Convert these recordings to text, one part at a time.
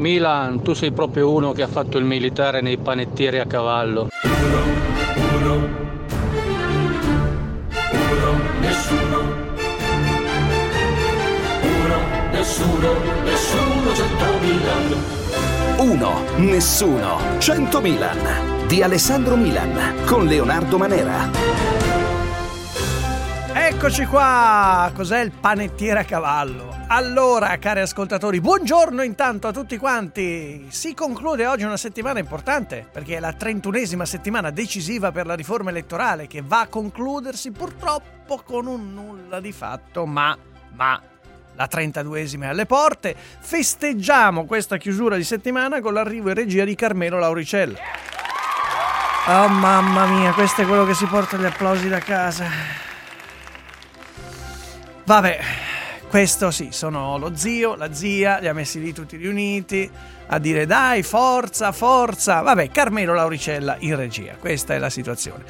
Milan, tu sei proprio uno che ha fatto il militare nei panettieri a cavallo. Uno, uno, uno, nessuno. Uno, nessuno, nessuno, cento Milan. Uno, nessuno, cento Milan. Di Alessandro Milan, con Leonardo Manera. Eccoci qua! Cos'è il panettiere a cavallo? Allora, cari ascoltatori, buongiorno intanto a tutti quanti! Si conclude oggi una settimana importante perché è la trentunesima settimana decisiva per la riforma elettorale che va a concludersi purtroppo con un nulla di fatto, ma, ma la 32esima è alle porte. Festeggiamo questa chiusura di settimana con l'arrivo in regia di Carmelo Lauricella. Oh mamma mia, questo è quello che si porta gli applausi da casa. Vabbè, questo sì, sono lo zio, la zia, li ha messi lì tutti riuniti a dire dai, forza, forza. Vabbè, Carmelo Lauricella in regia, questa è la situazione.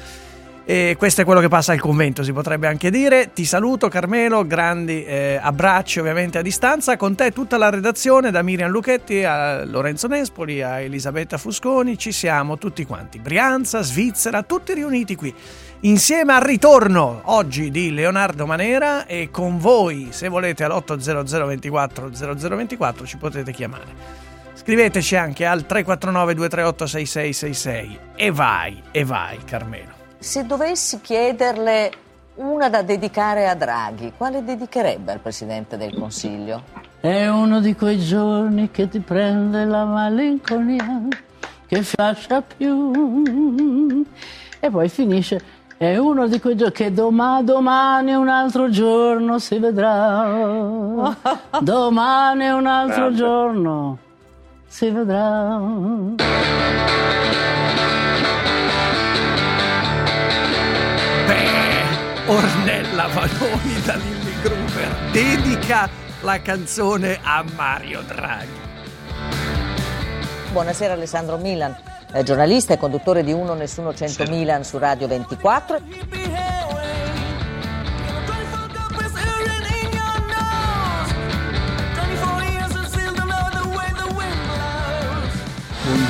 E questo è quello che passa al convento, si potrebbe anche dire. Ti saluto Carmelo, grandi eh, abbracci ovviamente a distanza. Con te tutta la redazione, da Miriam Lucchetti a Lorenzo Nespoli a Elisabetta Fusconi, ci siamo tutti quanti. Brianza, Svizzera, tutti riuniti qui insieme al ritorno oggi di Leonardo Manera e con voi se volete all'800 24 0024 ci potete chiamare. Scriveteci anche al 349 238 6666 e vai, e vai Carmelo. Se dovessi chiederle una da dedicare a Draghi, quale dedicherebbe al Presidente del Consiglio? È uno di quei giorni che ti prende la malinconia, che fascia più. E poi finisce è uno di quei giochi che domani, domani un altro giorno si vedrà. domani un altro Grande. giorno si vedrà. Beh, Ornella Vanoni da Lilly Gruber dedica la canzone a Mario Draghi. Buonasera Alessandro Milan eh, giornalista e conduttore di Uno Nessuno 100 sì. Milan su Radio 24.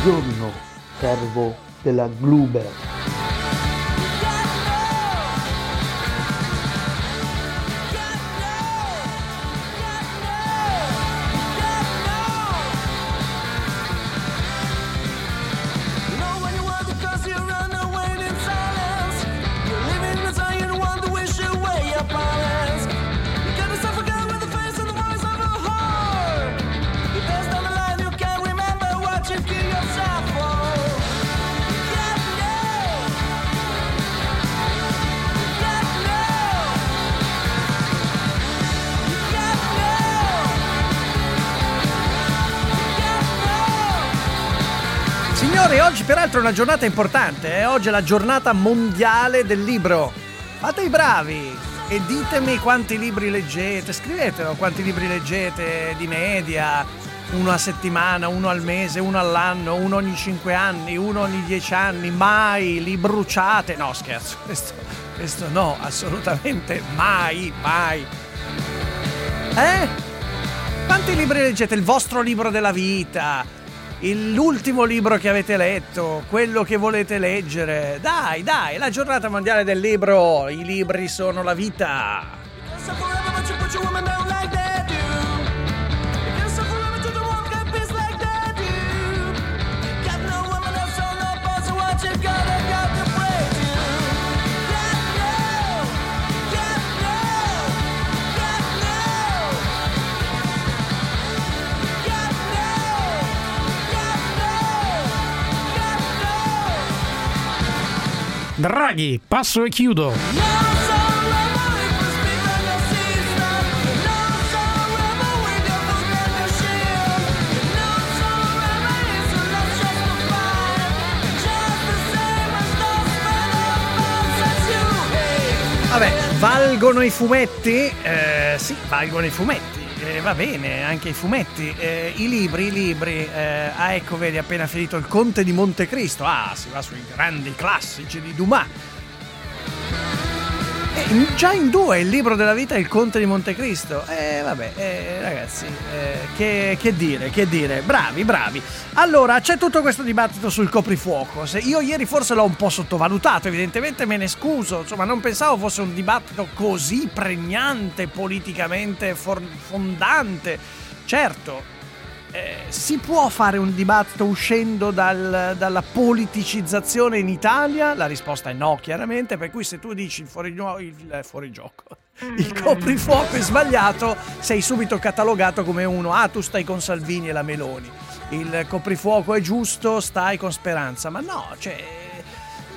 Buongiorno, servo della Gluber. Peraltro è una giornata importante, eh? oggi è la giornata mondiale del libro. Fate i bravi e ditemi quanti libri leggete, scrivetelo quanti libri leggete di media, uno a settimana, uno al mese, uno all'anno, uno ogni cinque anni, uno ogni dieci anni, mai li bruciate. No, scherzo, questo, questo no, assolutamente mai, mai. Eh? Quanti libri leggete? Il vostro libro della vita? L'ultimo libro che avete letto, quello che volete leggere. Dai, dai, la giornata mondiale del libro, i libri sono la vita. Draghi, passo e chiudo. Vabbè, valgono i fumetti? Eh, sì, valgono i fumetti eh, va bene, anche i fumetti, eh, i libri, i libri. Eh, ah, ecco, vedi, appena finito il Conte di Montecristo. Ah, si va sui grandi classici di Dumas. Già in due il libro della vita è il Conte di Montecristo. Eh, vabbè, eh, ragazzi, eh, che, che dire, che dire. Bravi, bravi. Allora, c'è tutto questo dibattito sul coprifuoco. Se io ieri forse l'ho un po' sottovalutato, evidentemente me ne scuso. Insomma, non pensavo fosse un dibattito così pregnante, politicamente for- fondante. Certo, eh, si può fare un dibattito uscendo dal- dalla politicizzazione in Italia? La risposta è no, chiaramente. Per cui se tu dici il, fuorigio- il eh, fuorigioco, il coprifuoco è sbagliato, sei subito catalogato come uno. Ah, tu stai con Salvini e la Meloni. Il coprifuoco è giusto, stai con Speranza. Ma no, cioè,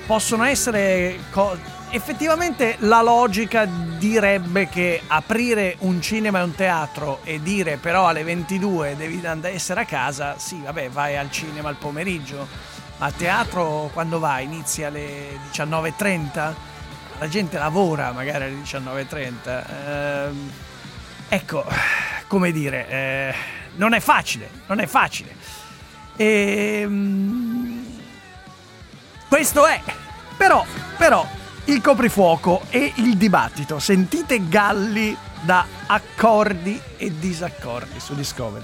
possono essere. co- Effettivamente la logica direbbe che aprire un cinema e un teatro e dire però alle 22 devi essere a casa, sì, vabbè, vai al cinema al pomeriggio, ma a teatro quando vai? Inizia alle 19.30? La gente lavora magari alle 19.30. Ehm, ecco, come dire, eh, non è facile, non è facile. Ehm, questo è. Però, però, il coprifuoco e il dibattito. Sentite galli da accordi e disaccordi su Discovery.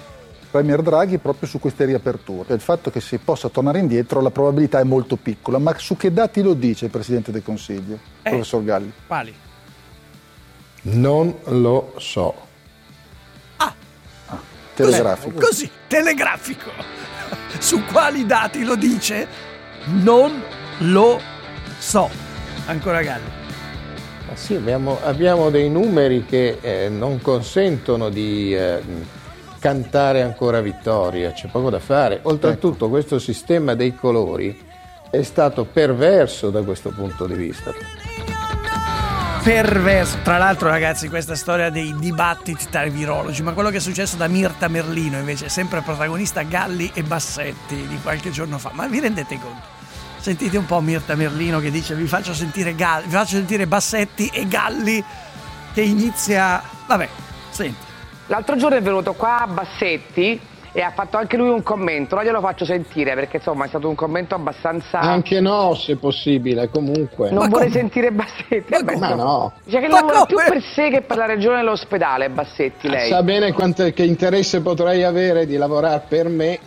Premier Draghi proprio su queste riaperture. Il fatto che si possa tornare indietro, la probabilità è molto piccola. Ma su che dati lo dice il Presidente del Consiglio, Eh. professor Galli? Quali? Non lo so. Telegrafico. Così, telegrafico. Su quali dati lo dice? Non lo so. Ancora Galli. Ma sì, abbiamo, abbiamo dei numeri che eh, non consentono di eh, cantare ancora vittoria, c'è poco da fare. Oltretutto questo sistema dei colori è stato perverso da questo punto di vista. Perverso. Tra l'altro, ragazzi, questa storia dei dibattiti tra i virologi, ma quello che è successo da Mirta Merlino invece è sempre protagonista Galli e Bassetti di qualche giorno fa. Ma vi rendete conto? Sentite un po' Mirta Merlino che dice vi faccio sentire Galli, vi faccio sentire Bassetti e Galli che inizia. Vabbè, senti. L'altro giorno è venuto qua Bassetti e ha fatto anche lui un commento, ora glielo faccio sentire perché insomma è stato un commento abbastanza... Anche no, se possibile, comunque. Non vuole sentire Bassetti? Ma insomma, no. Dice che Ma lavora più come? per sé che per la regione e l'ospedale Bassetti lei. Sa bene quanto, che interesse potrei avere di lavorare per me.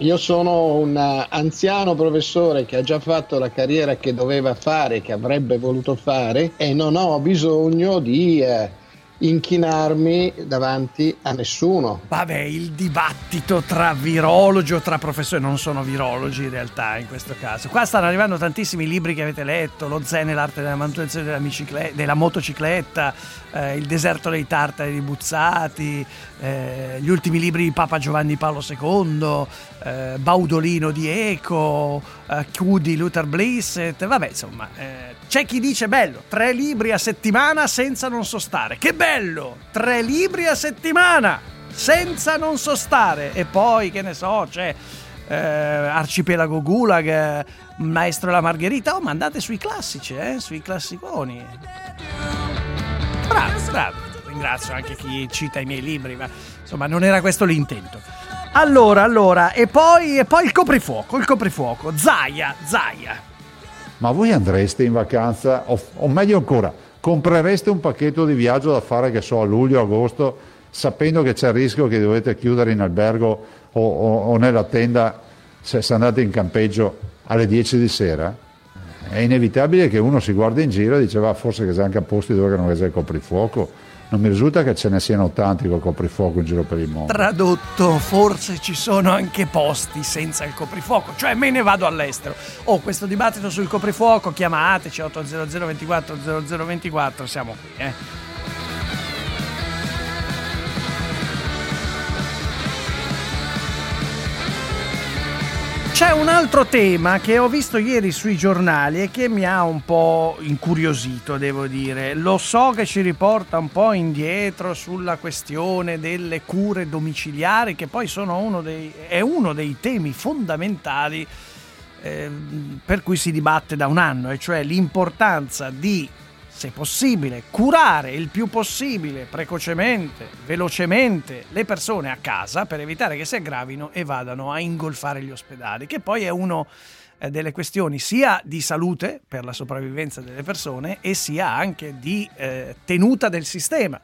Io sono un eh, anziano professore che ha già fatto la carriera che doveva fare, che avrebbe voluto fare e non ho bisogno di eh, inchinarmi davanti a nessuno. Vabbè, il dibattito tra virologi o tra professori, non sono virologi in realtà in questo caso. Qua stanno arrivando tantissimi libri che avete letto, Lo Zen e l'arte della manutenzione della, bicicle- della motocicletta, eh, Il deserto dei tartari di Buzzati, eh, gli ultimi libri di Papa Giovanni Paolo II, eh, Baudolino di Eco, eh, di Luther Blissett, vabbè insomma, eh, c'è chi dice bello, tre libri a settimana senza non sostare, che bello, tre libri a settimana senza non sostare e poi che ne so c'è eh, Arcipelago Gulag, eh, Maestro la Margherita, oh ma andate sui classici, eh, sui classiconi. Bravo, bravo. Ringrazio anche chi cita i miei libri, ma insomma non era questo l'intento. Allora, allora, e poi, e poi il coprifuoco, il coprifuoco. Zaia, Zaia. Ma voi andreste in vacanza, o, o meglio ancora, comprereste un pacchetto di viaggio da fare, che so, a luglio, agosto, sapendo che c'è il rischio che dovete chiudere in albergo o, o- o nella tenda se, se andate in campeggio alle 10 di sera? È inevitabile che uno si guardi in giro e dice, va, forse che c'è anche a posti dove non c'è il coprifuoco. Non mi risulta che ce ne siano tanti col coprifuoco in giro per il mondo. Tradotto, forse ci sono anche posti senza il coprifuoco, cioè me ne vado all'estero. Oh, questo dibattito sul coprifuoco, chiamateci 800 24 0024, siamo qui, eh. C'è un altro tema che ho visto ieri sui giornali e che mi ha un po' incuriosito, devo dire. Lo so che ci riporta un po' indietro sulla questione delle cure domiciliari, che poi uno dei, è uno dei temi fondamentali ehm, per cui si dibatte da un anno, e cioè l'importanza di se possibile, curare il più possibile, precocemente, velocemente le persone a casa per evitare che si aggravino e vadano a ingolfare gli ospedali, che poi è uno eh, delle questioni sia di salute per la sopravvivenza delle persone e sia anche di eh, tenuta del sistema.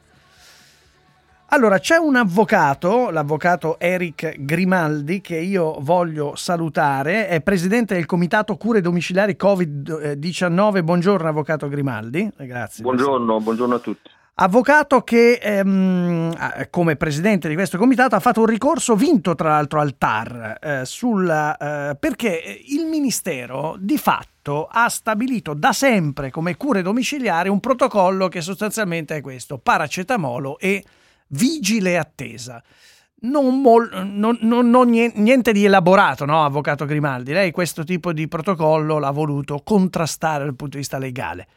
Allora, c'è un avvocato, l'avvocato Eric Grimaldi, che io voglio salutare, è presidente del Comitato Cure Domiciliari Covid-19. Buongiorno, avvocato Grimaldi. Eh, Grazie. Buongiorno, buongiorno a tutti. Avvocato che ehm, come presidente di questo comitato ha fatto un ricorso vinto tra l'altro al TAR eh, sulla, eh, perché il Ministero di fatto ha stabilito da sempre come cure domiciliari un protocollo che sostanzialmente è questo, paracetamolo e vigile attesa. Non, mol, non, non, non, niente di elaborato, no, Avvocato Grimaldi? Lei questo tipo di protocollo l'ha voluto contrastare dal punto di vista legale.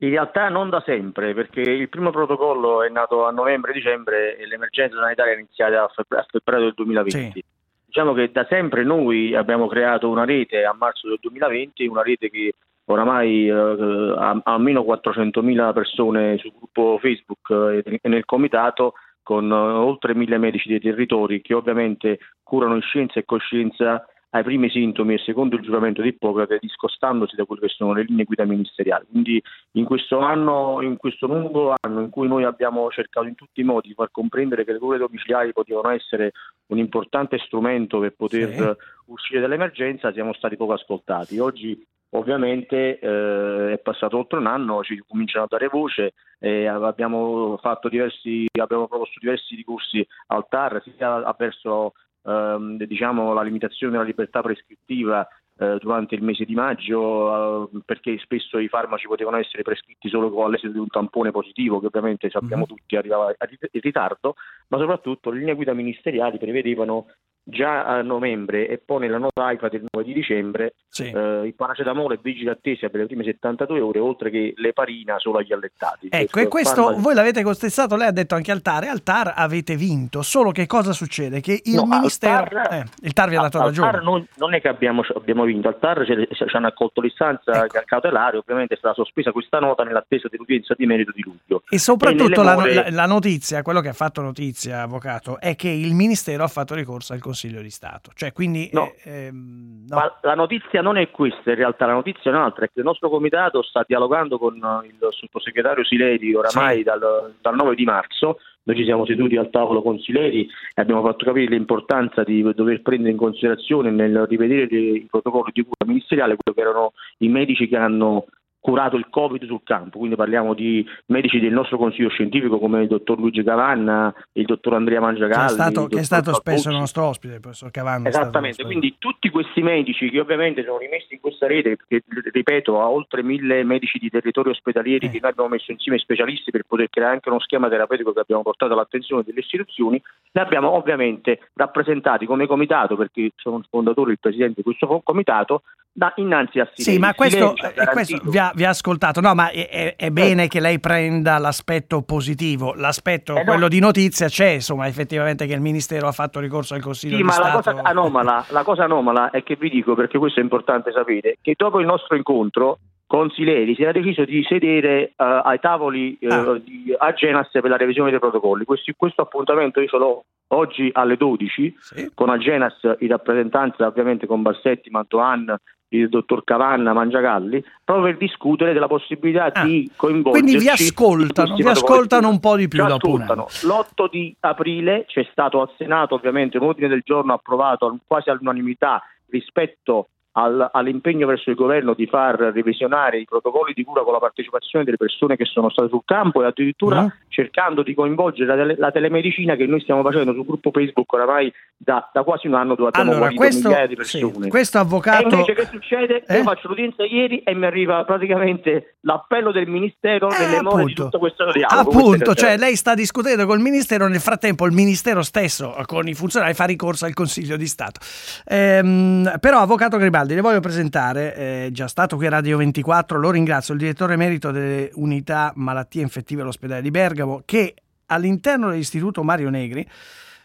In realtà non da sempre, perché il primo protocollo è nato a novembre-dicembre e l'emergenza sanitaria è iniziata a, febbraio, a febbraio del 2020. Sì. Diciamo che da sempre noi abbiamo creato una rete a marzo del 2020, una rete che oramai eh, almeno 400.000 persone sul gruppo Facebook e nel comitato con eh, oltre mille medici dei territori che ovviamente curano in scienza e coscienza ai primi sintomi e secondo il giuramento di Ippocrate discostandosi da quelle che sono le linee guida ministeriali. Quindi in questo anno, in questo lungo anno in cui noi abbiamo cercato in tutti i modi di far comprendere che le cure domiciliari potevano essere un importante strumento per poter sì. uscire dall'emergenza, siamo stati poco ascoltati. Oggi Ovviamente eh, è passato oltre un anno, ci cominciano a dare voce, eh, abbiamo, fatto diversi, abbiamo proposto diversi ricorsi al TAR sia verso ehm, diciamo, la limitazione della libertà prescrittiva eh, durante il mese di maggio eh, perché spesso i farmaci potevano essere prescritti solo con l'esito di un tampone positivo che ovviamente sappiamo mm-hmm. tutti arrivava in ritardo, ma soprattutto le linee guida ministeriali prevedevano già a novembre e poi nella nota AIFA del 9 di dicembre sì. eh, il paracetamolo è vigile attesa per le prime 72 ore oltre che l'eparina solo agli allettati. Ecco, e questo farmaci... voi l'avete contestato, lei ha detto anche al TAR, e al TAR avete vinto, solo che cosa succede? Che il no, Ministero... TAR, eh, il TAR vi ha dato ragione. TAR non, non, è che abbiamo, abbiamo vinto, al TAR ci, ci hanno accolto l'istanza ecco. cautelare, ovviamente è stata sospesa questa nota nell'attesa dell'udienza di merito di luglio. E soprattutto e la, more... la, la notizia, quello che ha fatto notizia, avvocato, è che il Ministero ha fatto ricorso al Consiglio di Stato. Cioè, quindi, no. Eh, ehm, no. Ma la notizia non è questa, in realtà la notizia è un'altra, è che il nostro comitato sta dialogando con il sottosegretario Sileri oramai sì. dal, dal 9 di marzo, noi ci siamo seduti al tavolo con Sileri e abbiamo fatto capire l'importanza di dover prendere in considerazione nel rivedere i protocolli di cura ministeriale quello che erano i medici che hanno curato il Covid sul campo, quindi parliamo di medici del nostro consiglio scientifico come il dottor Luigi Cavanna, il dottor Andrea Mangiagalli. Che è stato, che è stato spesso il nostro ospite, il professor Cavanna. Esattamente, quindi tutti questi medici che ovviamente sono rimessi in questa rete, che ripeto ha oltre mille medici di territori ospedalieri eh. che noi abbiamo messo insieme specialisti per poter creare anche uno schema terapeutico che abbiamo portato all'attenzione delle istituzioni, li abbiamo ovviamente rappresentati come comitato, perché sono il fondatore e il presidente di questo comitato, da innanzi a. Sì, ma questo, eh, questo vi, ha, vi, ha, ascoltato. No, ma è, è, è bene eh. che lei prenda l'aspetto positivo. L'aspetto, eh no. quello di notizia, c'è, insomma, effettivamente che il Ministero ha fatto ricorso al Consiglio sì, di ma Stato. La cosa, anomala, la cosa anomala è che vi dico, perché questo è importante sapere, che dopo il nostro incontro con Sileri si era deciso di sedere uh, ai tavoli uh, ah. di Agenas per la revisione dei protocolli. Questo, questo appuntamento io ce l'ho oggi alle 12 sì. con Agenas in rappresentanza ovviamente con Bassetti, Mantoan il dottor Cavanna Mangiagalli, proprio per discutere della possibilità ah, di coinvolgere. Quindi vi ascoltano, vi ascoltano un po' di più dopo L'8 di aprile c'è stato al Senato ovviamente un ordine del giorno approvato quasi all'unanimità rispetto al, all'impegno verso il governo di far revisionare i protocolli di cura con la partecipazione delle persone che sono state sul campo e addirittura uh-huh. cercando di coinvolgere la, tele, la, telemedicina che noi stiamo facendo sul gruppo Facebook oramai da, da quasi un anno dove abbiamo allora, questo, migliaia di persone. Sì, questo avvocato... E invece che succede? Eh? Io faccio l'udienza ieri e mi arriva praticamente l'appello del Ministero eh, nelle more di tutto questo dialogo. Appunto, cioè lei sta discutendo col Ministero, nel frattempo il Ministero stesso con i funzionari fa ricorso al Consiglio di Stato. Ehm, però avvocato Gribaldi Caldi, le voglio presentare, è già stato qui a Radio 24, lo ringrazio, il direttore emerito delle unità malattie infettive all'ospedale di Bergamo, che all'interno dell'istituto Mario Negri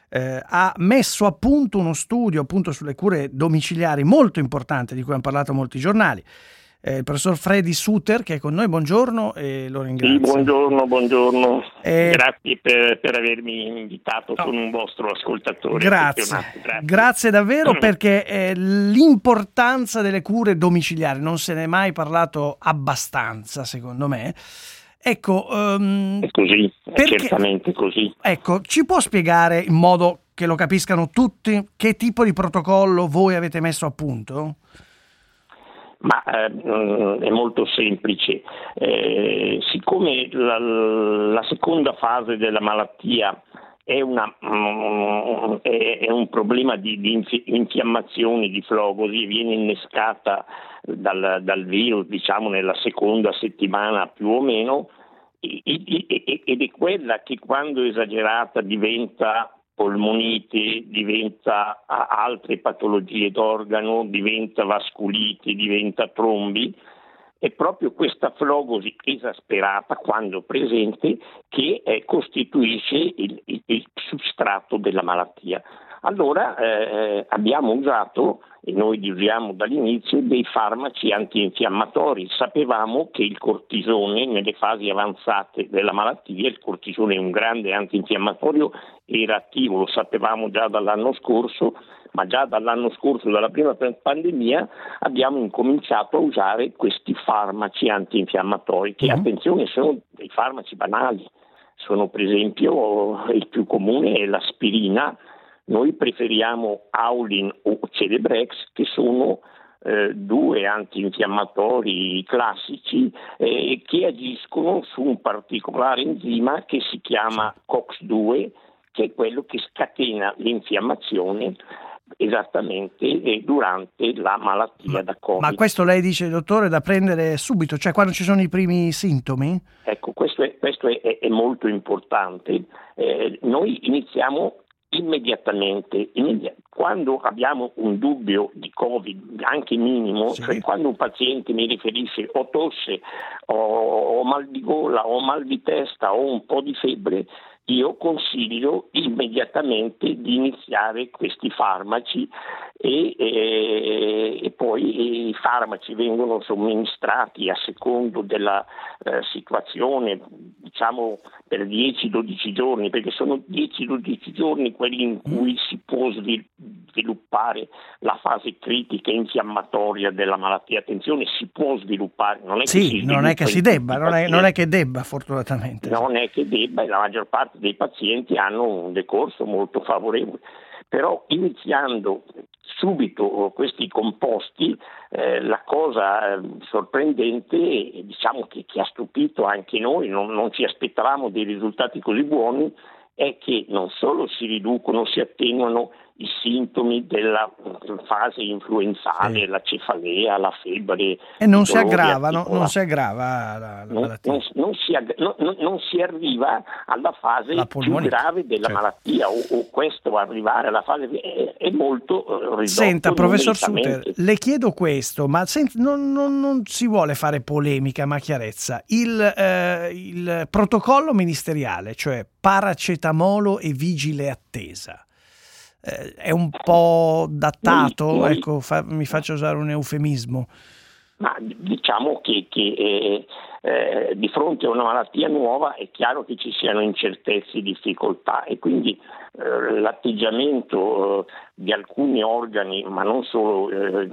eh, ha messo a punto uno studio appunto sulle cure domiciliari molto importante di cui hanno parlato molti giornali. Eh, il professor Freddy Suter che è con noi. Buongiorno e lo ringrazio. Sì, buongiorno, buongiorno. Eh, Grazie per, per avermi invitato, sono un vostro ascoltatore. Grazie. Grazie. grazie davvero perché eh, l'importanza delle cure domiciliari non se ne è mai parlato abbastanza, secondo me. Ecco, ehm, È così, è perché- certamente così. ecco, ci può spiegare in modo che lo capiscano tutti che tipo di protocollo voi avete messo a punto? Ma eh, è molto semplice. Eh, siccome la, la seconda fase della malattia è, una, mm, è- è un problema di, di infi- infiammazioni, di flogosi, viene innescata dal, dal virus, diciamo, nella seconda settimana più o meno, ed è quella che quando esagerata diventa polmonite, diventa altre patologie d'organo, diventa vasculite, diventa trombi. È proprio questa flogosi esasperata, quando presente, che eh, costituisce il, il- il substrato della malattia. Allora eh, abbiamo usato, e noi li usiamo dall'inizio, dei farmaci antinfiammatori. Sapevamo che il cortisone nelle fasi avanzate della malattia, il cortisone è un grande antinfiammatorio, era attivo, lo sapevamo già dall'anno scorso, ma già dall'anno scorso, dalla prima pa- pandemia, abbiamo incominciato a usare questi farmaci antinfiammatori, che attenzione sono dei farmaci banali, sono per esempio il più comune è l'aspirina, noi preferiamo Aulin o Celebrex che sono eh, due antinfiammatori classici eh, che agiscono su un particolare enzima che si chiama COX-2 che è quello che scatena l'infiammazione esattamente eh, durante la malattia da Covid. Ma questo lei dice, dottore, da prendere subito, cioè quando ci sono i primi sintomi? Ecco, questo è, questo è- è molto importante. Eh, noi iniziamo immediatamente, immedi- quando abbiamo un dubbio di Covid, anche minimo, cioè quando un paziente mi riferisce o tosse o, o mal di gola o mal di testa o un po' di febbre, io consiglio immediatamente di iniziare questi farmaci e, e- e poi i farmaci vengono somministrati a secondo della eh, situazione, diciamo per 10-12 giorni, perché sono 10-12 giorni quelli in cui si può svil- sviluppare la fase critica infiammatoria della malattia. Attenzione, si può sviluppare, non è che si Sì, non è che si debba, non è, non è che debba, fortunatamente. Non è che debba, e la maggior parte dei pazienti hanno un decorso molto favorevole. Però iniziando subito questi composti, eh, la cosa eh, sorprendente, e diciamo che, che ha stupito anche noi, non, non ci aspettavamo dei risultati così buoni, è che non solo si riducono, si attenuano i sintomi della fase influenzale, la cefalea, la febbre. E non si aggravano, non si aggrava la, la Non, malattia. non- non si, agg- non- non- si arriva alla fase più grave della certo. malattia o, o questo arrivare alla fase è, è molto eh, ridotto Senta, professor Suter, le chiedo questo, ma sen- non, non- non si vuole fare polemica, ma chiarezza. Il, eh, il protocollo ministeriale, cioè paracetamolo e vigile attesa, eh, è un po' datato? Noi- ecco, fa- mi faccio usare un eufemismo. Ma diciamo che, che, eh, eh, di fronte a una malattia nuova è chiaro che ci siano incertezze e difficoltà e quindi eh, l'atteggiamento eh, di alcuni organi, ma non solo eh,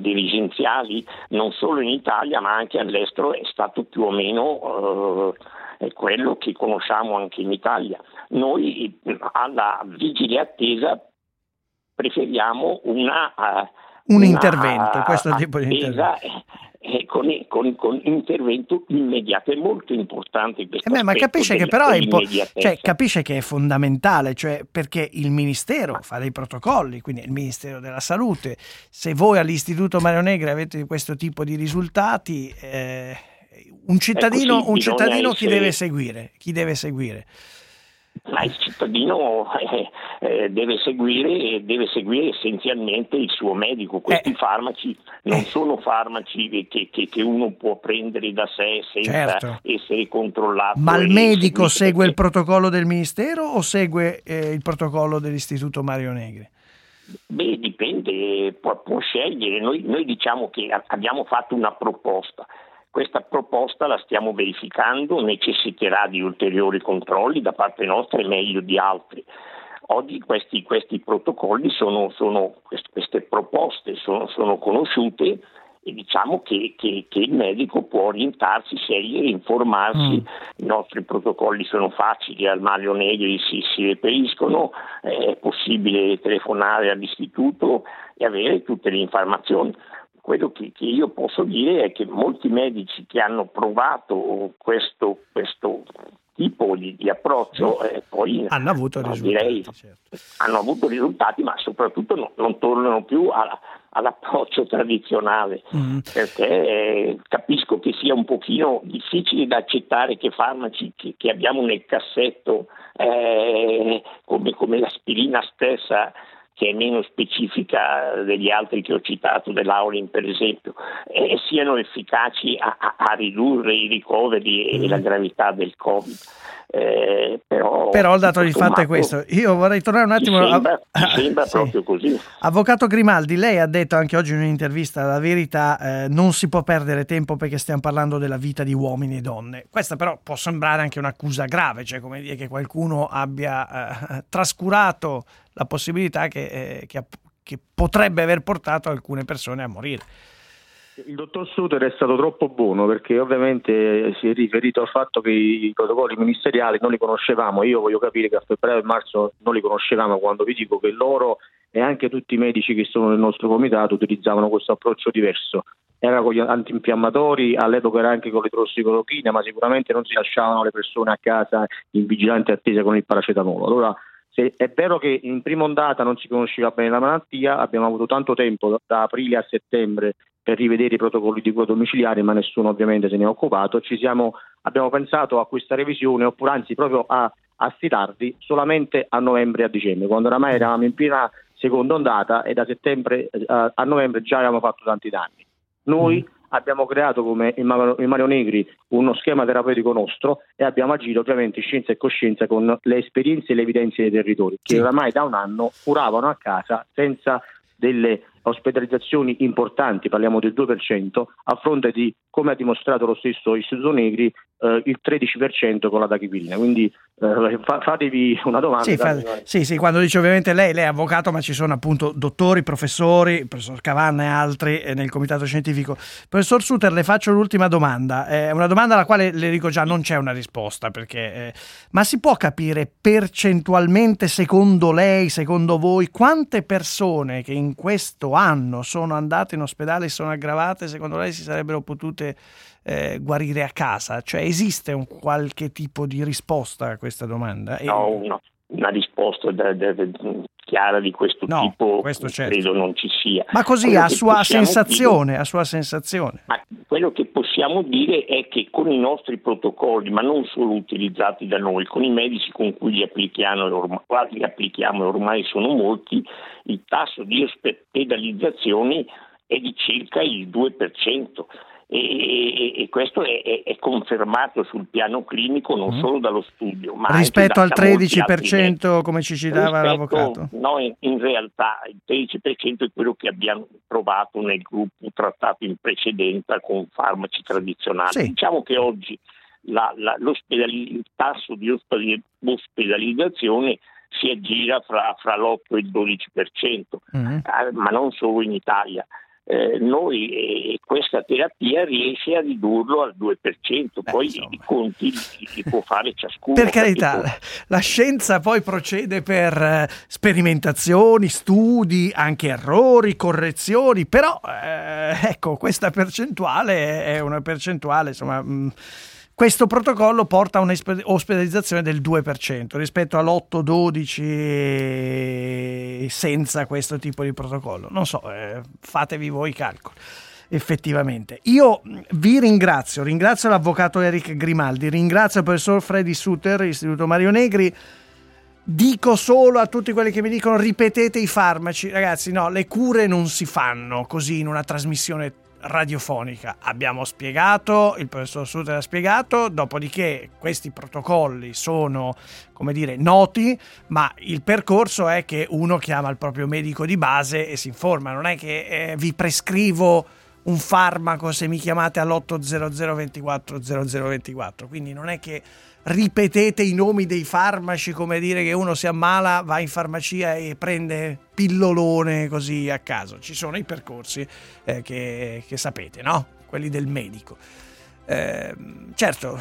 dirigenziali, non solo in Italia ma anche all'estero, è stato più o meno eh, quello che conosciamo anche in Italia. Noi eh, alla vigile attesa preferiamo una... eh, Un una intervento, questo tipo di eh, con, con- con intervento immediato. È molto importante questo Eh beh, ma capisce che però è dell'immediatezza. cioè, capisce che è fondamentale, cioè, perché il Ministero fa dei protocolli, quindi il Ministero della Salute. Se voi all'Istituto Mario Negri avete questo tipo di risultati, eh, un cittadino, Ecco, sì, un cittadino chi essere- deve seguire? Chi deve seguire? Ma il cittadino eh, eh, deve, seguire, deve seguire essenzialmente il suo medico. Eh. Questi farmaci non sono farmaci che, che- che uno può prendere da sé senza Certo. essere controllato. Ma il medico segue il protocollo del Ministero o segue eh, il protocollo dell'Istituto Mario Negri? Beh, dipende, può, può scegliere. Noi, noi diciamo che abbiamo fatto una proposta. Questa proposta la stiamo verificando, necessiterà di ulteriori controlli da parte nostra e meglio di altri. Oggi questi, questi protocolli sono, sono, queste proposte sono, sono conosciute e diciamo che, che, che, il medico può orientarsi, scegliere, informarsi. Mm. I nostri protocolli sono facili, al Mario Negri si, si reperiscono, è possibile telefonare all'istituto e avere tutte le informazioni. Quello che, che io posso dire è che molti medici che hanno provato questo, questo tipo di, di approccio eh, poi hanno avuto, no, direi, certo. hanno avuto risultati, ma soprattutto no, non tornano più a, all'approccio tradizionale, mm. perché eh, capisco che sia un pochino difficile da accettare che farmaci che, che abbiamo nel cassetto, eh, come, come l'aspirina stessa, che è meno specifica degli altri che ho citato, dell'Aulin per esempio, eh, siano efficaci a, a, a, ridurre i ricoveri e la gravità del Covid. Eh, però, però, il dato di fatto è questo. Io vorrei tornare un attimo. Sembra, a... sembra sì. proprio così. Avvocato Grimaldi, lei ha detto anche oggi in un'intervista la verità, eh, non si può perdere tempo perché stiamo parlando della vita di uomini e donne. Questa però può sembrare anche un'accusa grave, cioè come dire che qualcuno abbia eh, trascurato la possibilità che, eh, che, che potrebbe aver portato alcune persone a morire. Il dottor Suter è stato troppo buono perché ovviamente si è riferito al fatto che i protocolli ministeriali non li conoscevamo. Io voglio capire che a febbraio e marzo non li conoscevamo quando vi dico che loro e anche tutti i medici che sono nel nostro comitato utilizzavano questo approccio diverso. Era con gli antinfiammatori, all'epoca era anche con l'idrossicolochina, ma sicuramente non si lasciavano le persone a casa in vigilante attesa con il paracetamolo. Allora se è vero che in prima ondata non si conosceva bene la malattia, abbiamo avuto tanto tempo da aprile a settembre per rivedere i protocolli di cura domiciliari, ma nessuno ovviamente se ne è occupato. Siamo, abbiamo pensato a questa revisione, oppure anzi proprio a, a stilarli solamente a novembre e a dicembre, quando oramai eravamo in piena seconda ondata e da settembre eh, a novembre già avevamo fatto tanti danni. Noi mm abbiamo creato come in Mario Negri uno schema terapeutico nostro e abbiamo agito ovviamente scienza e coscienza con le esperienze e le evidenze dei territori che oramai da un anno curavano a casa senza delle ospedalizzazioni importanti, parliamo del 2%, a fronte di, come ha dimostrato lo stesso Istituto Negri, eh, il 13% con la tachipirina. Quindi eh, fa, fatevi una domanda. Sì, fa, sì, sì, quando dice ovviamente lei, lei è avvocato, ma ci sono appunto dottori, professori, professor Cavanna e altri eh, nel comitato scientifico. Professor Suter, le faccio l'ultima domanda. È una domanda alla quale le dico già non c'è una risposta, perché, eh, ma si può capire percentualmente, secondo lei, secondo voi, quante persone che in questo anno sono andate in ospedale e sono aggravate, secondo lei si sarebbero potute eh, guarire a casa? Cioè esiste un qualche tipo di risposta a questa domanda? No, no una risposta da, da, da, chiara di questo no, tipo questo certo. credo non ci sia. Ma così a sua sensazione, dire, a sua sensazione. Ma quello che possiamo dire è che con i nostri protocolli, ma non solo utilizzati da noi, con i medici con cui li applichiamo, ormai, li applichiamo ormai sono molti, il tasso di ospedalizzazioni è di circa il 2% e, e questo è, è, è, confermato sul piano clinico non mm. solo dallo studio ma rispetto al 13% come ci citava rispetto, l'avvocato no in, in, realtà il 13% è quello che abbiamo trovato nel gruppo trattato in precedenza con farmaci tradizionali sì. diciamo che oggi la, la, il tasso di ospedalizzazione si aggira fra, fra l'8 e il 12%, mm-hmm. eh, ma non solo in Italia eh, noi eh, questa terapia riesce a ridurlo al 2%, Beh, poi insomma. i conti li, li, può fare ciascuno. Per carità, la scienza poi procede per eh, sperimentazioni, studi, anche errori, correzioni, però eh, ecco, questa percentuale è una percentuale, insomma... Mh, mm, questo protocollo porta a un'ospedalizzazione del 2% rispetto all'8-12 senza questo tipo di protocollo. Non so, eh, fatevi voi i calcoli effettivamente. Io vi ringrazio, ringrazio l'avvocato Eric Grimaldi, ringrazio il professor Freddy Suter, Istituto Mario Negri. Dico solo a tutti quelli che mi dicono ripetete i farmaci, ragazzi, no, le cure non si fanno così in una trasmissione radiofonica. Abbiamo spiegato, il professor Suter ha spiegato, dopodiché questi protocolli sono, come dire, noti, ma il percorso è che uno chiama il proprio medico di base e si informa, non è che eh, vi prescrivo un farmaco se mi chiamate all'800 24 0024, quindi non è che ripetete i nomi dei farmaci come dire che uno si ammala, va in farmacia e prende pillolone così a caso. Ci sono i percorsi eh, che, che, sapete, no? Quelli del medico. Eh, certo,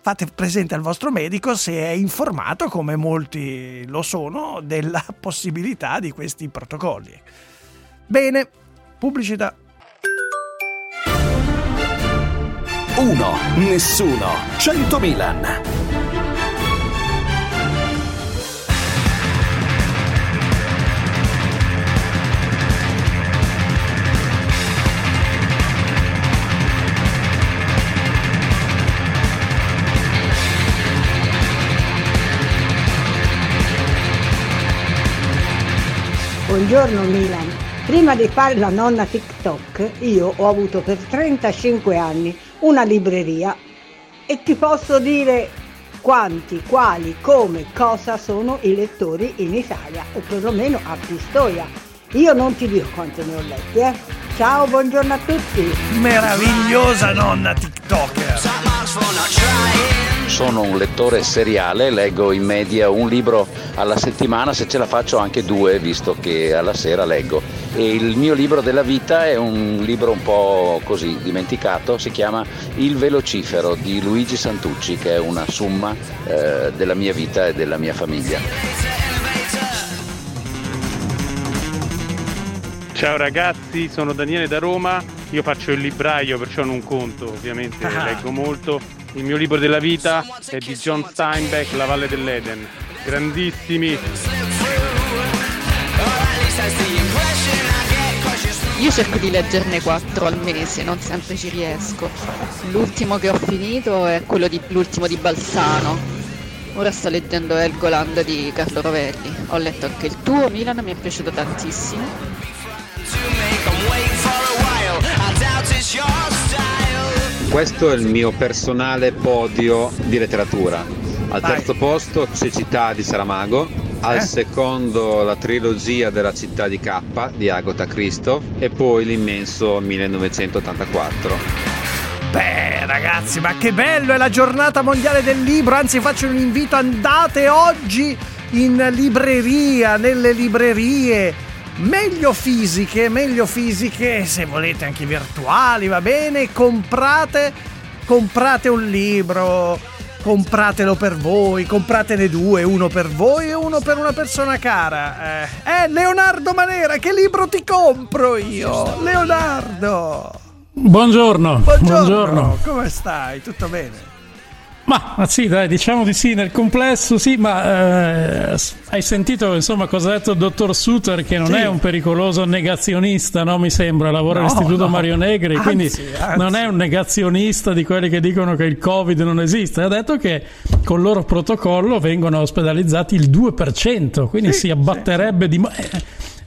fate presente al vostro medico se è informato, come molti lo sono, della possibilità di questi protocolli. Bene, pubblicità. 1. Nessuno. 100 Milan. Buongiorno Milan. Prima di fare la nonna TikTok, io ho avuto per 35 anni una libreria e ti posso dire quanti, quali, come, cosa sono i lettori in Italia o perlomeno a Pistoia. Io non ti dico quanti ne ho letti, eh. Ciao, buongiorno a tutti. Meravigliosa nonna TikToker. Sono un lettore seriale, leggo in media un libro alla settimana, se ce la faccio anche due, visto che alla sera leggo. E il mio libro della vita è un libro un po' così dimenticato, si chiama Il velocifero di Luigi Santucci, che è una summa eh, della mia vita e della mia famiglia. Ciao ragazzi, sono Daniele da Roma, io faccio il libraio perciò non conto, ovviamente ah. leggo molto. Il mio libro della vita è di John Steinbeck, La Valle dell'Eden. Grandissimi. Io cerco di leggerne quattro al mese, non sempre ci riesco. L'ultimo che ho finito è quello di, l'ultimo di Balsano. Ora sto leggendo Helgoland di Carlo Rovelli. Ho letto anche il tuo, Milan, mi è piaciuto tantissimo. Questo è il mio personale podio di letteratura. Al Vai. terzo posto Cecità di Saramago, al Eh? secondo la trilogia della città di K di Agatha Christoph e poi l'immenso 1984. Beh, ragazzi, ma che bello! È la giornata mondiale del libro. Anzi, faccio un invito: andate oggi in libreria, nelle librerie. Meglio fisiche, meglio fisiche, se volete anche virtuali, va bene. Comprate, comprate un libro, compratelo per voi, compratene due, uno per voi e uno per una persona cara. Eh, eh, Leonardo Manera, che libro ti compro io? Leonardo! Buongiorno. Buongiorno, come stai? Tutto bene? Ma, ma sì, dai, diciamo di sì, nel complesso sì, ma eh, hai sentito insomma cosa ha detto il dottor Suter che non Sì. è un pericoloso negazionista, no? Mi sembra, lavora No, all'Istituto no. Mario Negri, Anzi, quindi anzi. non è un negazionista di quelli che dicono che il Covid non esiste, ha detto che con il loro protocollo vengono ospedalizzati il 2%, quindi si abbatterebbe di... mo- eh,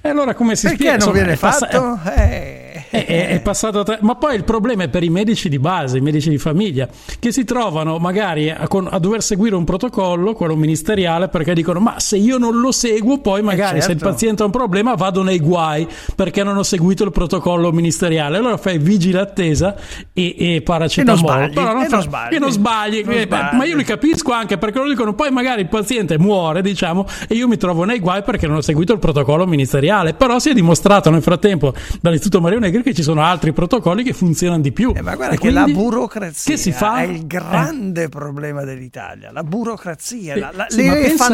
E allora come si Perché spiega? non Insomma, viene è passa- fatto? Eh, è, è- passato tre- ma poi il problema è per i medici di base, i medici di famiglia, che si trovano magari a, con- a dover seguire un protocollo, quello ministeriale, perché dicono: Ma se io non lo seguo, poi magari se il certo. paziente ha un problema vado nei guai perché non ho seguito il protocollo ministeriale. Allora fai vigile attesa e, e paracetamolo. E non sbagli, e non sbagli. e non sbagli. Non Eh, sbagli. Ma io li capisco anche perché lo dicono: poi magari il paziente muore, diciamo, e io mi trovo nei guai perché non ho seguito il protocollo ministeriale. Però si è dimostrato nel frattempo dall'Istituto Mario Negri che ci sono altri protocolli che funzionano di più. Eh, ma guarda E che la burocrazia che fa? è il grande problema dell'Italia. La burocrazia, Sì, la, la- sì, pensa-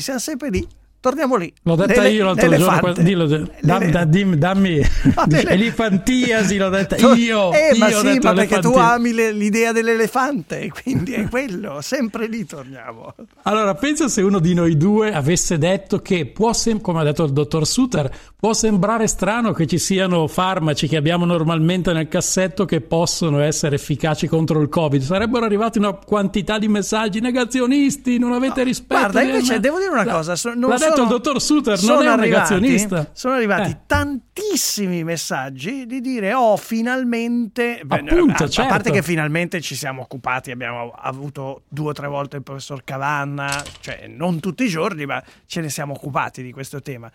siamo sempre lì. Torniamo lì. L'ho detta L'ele- io l'altro giorno. qua- Dillo, dam- da- dim- dammi. Elifantiasi l'ho detta io. Eh, ma io ho sì, ma perché tu ami le- l'idea dell'elefante, quindi è quello, sempre lì torniamo. Allora, pensa se uno di noi due avesse detto che può, sem- come ha detto il dottor Suter, può sembrare strano che ci siano farmaci che abbiamo normalmente nel cassetto che possono essere efficaci contro il Covid. Sarebbero arrivati una quantità di messaggi negazionisti, non avete rispetto. Guarda, invece ma- devo dire una La- cosa, non L'ha detto sono- il dottor Suter, non è un arrivati- negazionista. Sono arrivati Eh. tantissimi messaggi di dire oh finalmente Appunto, a, a certo. parte che finalmente ci siamo occupati abbiamo avuto due o tre volte il professor Cavanna cioè non tutti i giorni ma ce ne siamo occupati di questo tema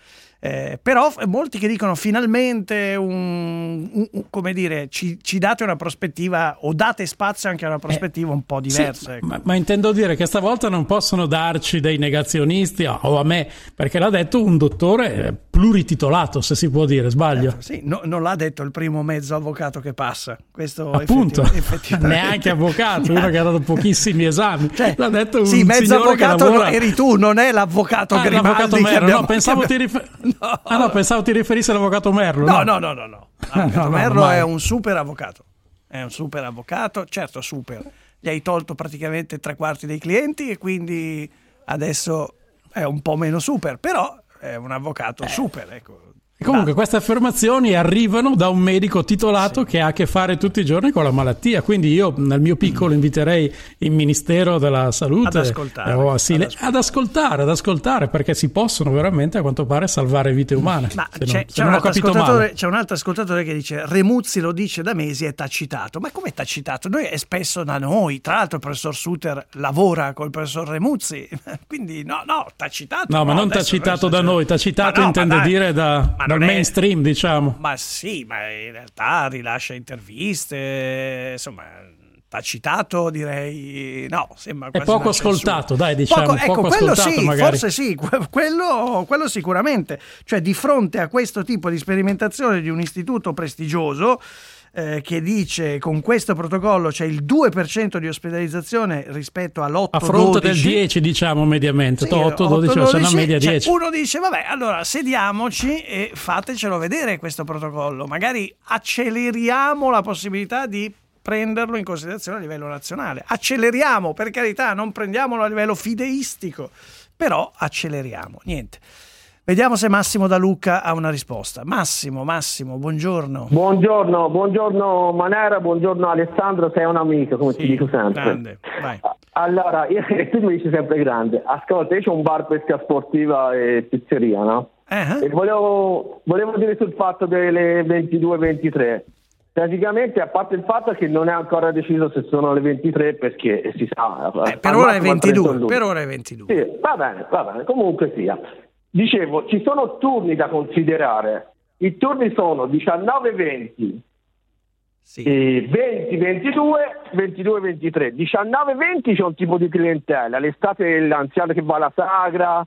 Eh, però molti che dicono finalmente un, un- un- come dire ci, ci date una prospettiva o date spazio anche a una prospettiva un po' Sì, diversa ecco. ma, ma intendo dire che stavolta non possono darci dei negazionisti o o a me, perché l'ha detto un dottore eh, plurititolato, se si può dire, sbaglio. Sì, no- non l'ha detto il primo mezzo avvocato che passa questo Appunto, effetti- neanche avvocato, uno che ha dato pochissimi esami. l'ha detto un Cioè, Sì, mezzo avvocato lavora... no, eri tu, non è l'avvocato Ah, Grimaldi l'avvocato Merlo, abbiamo- no, pensavo ti, rifer- Ah, no, pensavo ti riferissi all'avvocato Merlo. No, no, no, no, no. L'avvocato No, no, Merlo è un super avvocato. È un super avvocato, certo super. Gli hai tolto praticamente tre quarti dei clienti e quindi adesso è un po' meno super, però è un avvocato super, ecco. E Comunque queste affermazioni arrivano da un medico titolato che ha a che fare tutti i giorni con la malattia, quindi io nel mio piccolo inviterei il Ministero della Salute Ad ascoltare, eh, o a Sile- ad, ascoltare, ad ascoltare, perché si possono veramente a quanto pare salvare vite umane. Ma se non- c'è, c'è un c'è un altro ascoltatore che dice Remuzzi lo dice da mesi è tacitato. Ma come tacitato? Noi è spesso da noi. Tra l'altro il professor Suter lavora col professor Remuzzi, quindi no, no, tacitato. No, ma non tacitato da noi, tacitato no, intende dire da- ma dal è- mainstream, diciamo. Ma sì, ma in realtà rilascia interviste, insomma, tacitato direi no, sembra È quasi poco una censura. ascoltato, dai, diciamo, Poco- ecco, poco quello sì, magari. forse sì, que- quello, quello sicuramente. Cioè di fronte a questo tipo di sperimentazione di un istituto prestigioso eh, che dice con questo protocollo c'è il 2% di ospedalizzazione rispetto all'8-12 A fronte del 10, diciamo mediamente, sì, 8, 12, c'è una 8-12, media cioè, 10. uno dice, vabbè, allora sediamoci e fatecelo vedere questo protocollo. Magari acceleriamo la possibilità di prenderlo in considerazione a livello nazionale. Acceleriamo, per carità, non prendiamolo a livello fideistico, però acceleriamo. Niente. Vediamo se Massimo da Lucca ha una risposta. Massimo, Massimo, buongiorno. Buongiorno, buongiorno Manera, buongiorno Alessandro, sei un amico, come ti dico sempre. Grande, vai. Allora, io, tu mi dici sempre grande. Ascolta, io ho un bar pesca sportiva e pizzeria, no? Eh, E volevo, volevo dire sul fatto delle 22-23. Praticamente, a parte il fatto che non è ancora deciso se sono le 23 perché si sa. Eh, per ora è 22, per ora è 22. Sì, va bene, va bene, comunque sia. Dicevo, ci sono turni da considerare. I turni sono 19-20, e 20-22, 22-23. 19-20 c'è un tipo di clientela. L'estate l'anziano che va alla sagra,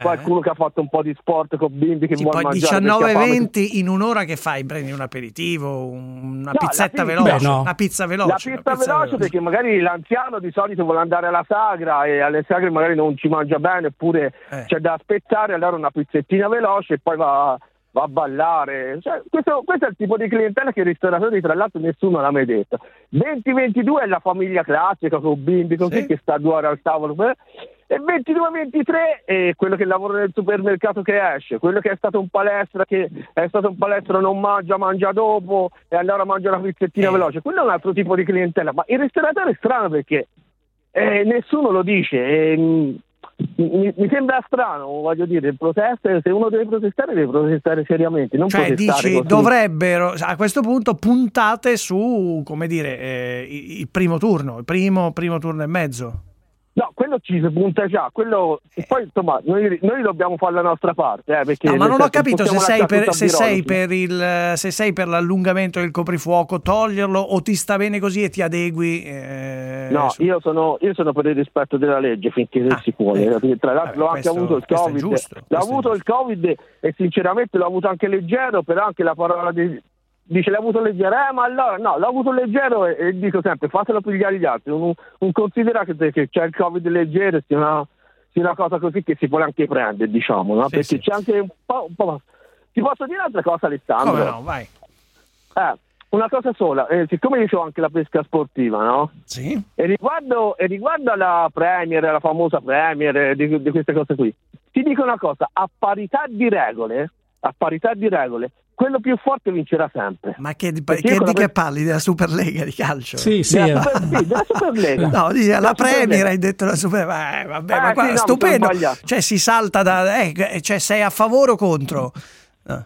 qualcuno che ha fatto un po' di sport con bimbi che Sì, vuole poi mangiare. perché ha fame. 19-20 in un'ora che fai? Prendi un aperitivo, un- una No, pizzetta pizza- veloce, Beh, no. una pizza veloce. La pizza pizza veloce perché magari l'anziano di solito vuole andare alla sagra e alle sagre magari non ci mangia bene oppure Eh. c'è da aspettare, allora una pizzettina veloce e poi va, va a ballare. Cioè, questo, questo è il tipo di clientela che i ristoratori tra l'altro nessuno l'ha mai detto. 20-22 è la famiglia classica con bimbi così che sta due ore al tavolo. eh. E 22-23 è quello che lavora nel supermercato che esce, quello che è stato un palestra che è stato un palestra non mangia, mangia dopo e allora mangia una pizzettina veloce. Quello è un altro tipo di clientela, ma il ristoratore è strano perché eh, nessuno lo dice. e, mm, mi, mi sembra strano, voglio dire, proteste, se uno deve protestare deve protestare seriamente, non Cioè, protestare dici, così. dovrebbero a questo punto puntate su, come dire, eh, il il primo turno, il primo, primo turno e mezzo. No, quello ci si punta già, quello... e poi insomma noi, noi dobbiamo fare la nostra parte. Eh, perché No, ma non ho capito se sei, per, se, sei il, se sei per l'allungamento del coprifuoco, toglierlo o ti sta bene così e ti adegui. eh, No, su- io sono, io sono per il rispetto della legge finché si può. eh, Tra l'altro l'ho anche avuto il Covid. giusto, L'ho avuto il Covid e sinceramente l'ho avuto anche leggero, però anche la parola di- dice l'ha avuto leggero, eh ma allora no, l'ho avuto leggero e, e dico sempre fatelo pigliare gli altri, un, un considerate che c'è il Covid leggero sia una, sia una cosa così che si vuole anche prendere, diciamo, no? perché c'è anche un po', un po'... Ti posso dire un'altra cosa Alessandro? Come no, vai. Eh, una cosa sola, eh, siccome io ho anche la pesca sportiva, no? Sì. E riguardo, e riguardo alla Premier, la famosa Premier, eh, di, di queste cose qui, ti dico una cosa, a parità di regole, a parità di regole, quello più forte vincerà sempre. Ma che, di, che, di la che parli? Della Superlega di calcio? Sì, sì. Della eh. Super- sì, della Superlega. No, Della la Premier hai detto la Superlega. Eh, vabbè, Eh, ma qua, sì, no, stupendo. sbagliato. Cioè, si salta da. Eh, cioè, sei a favore o contro? Ah.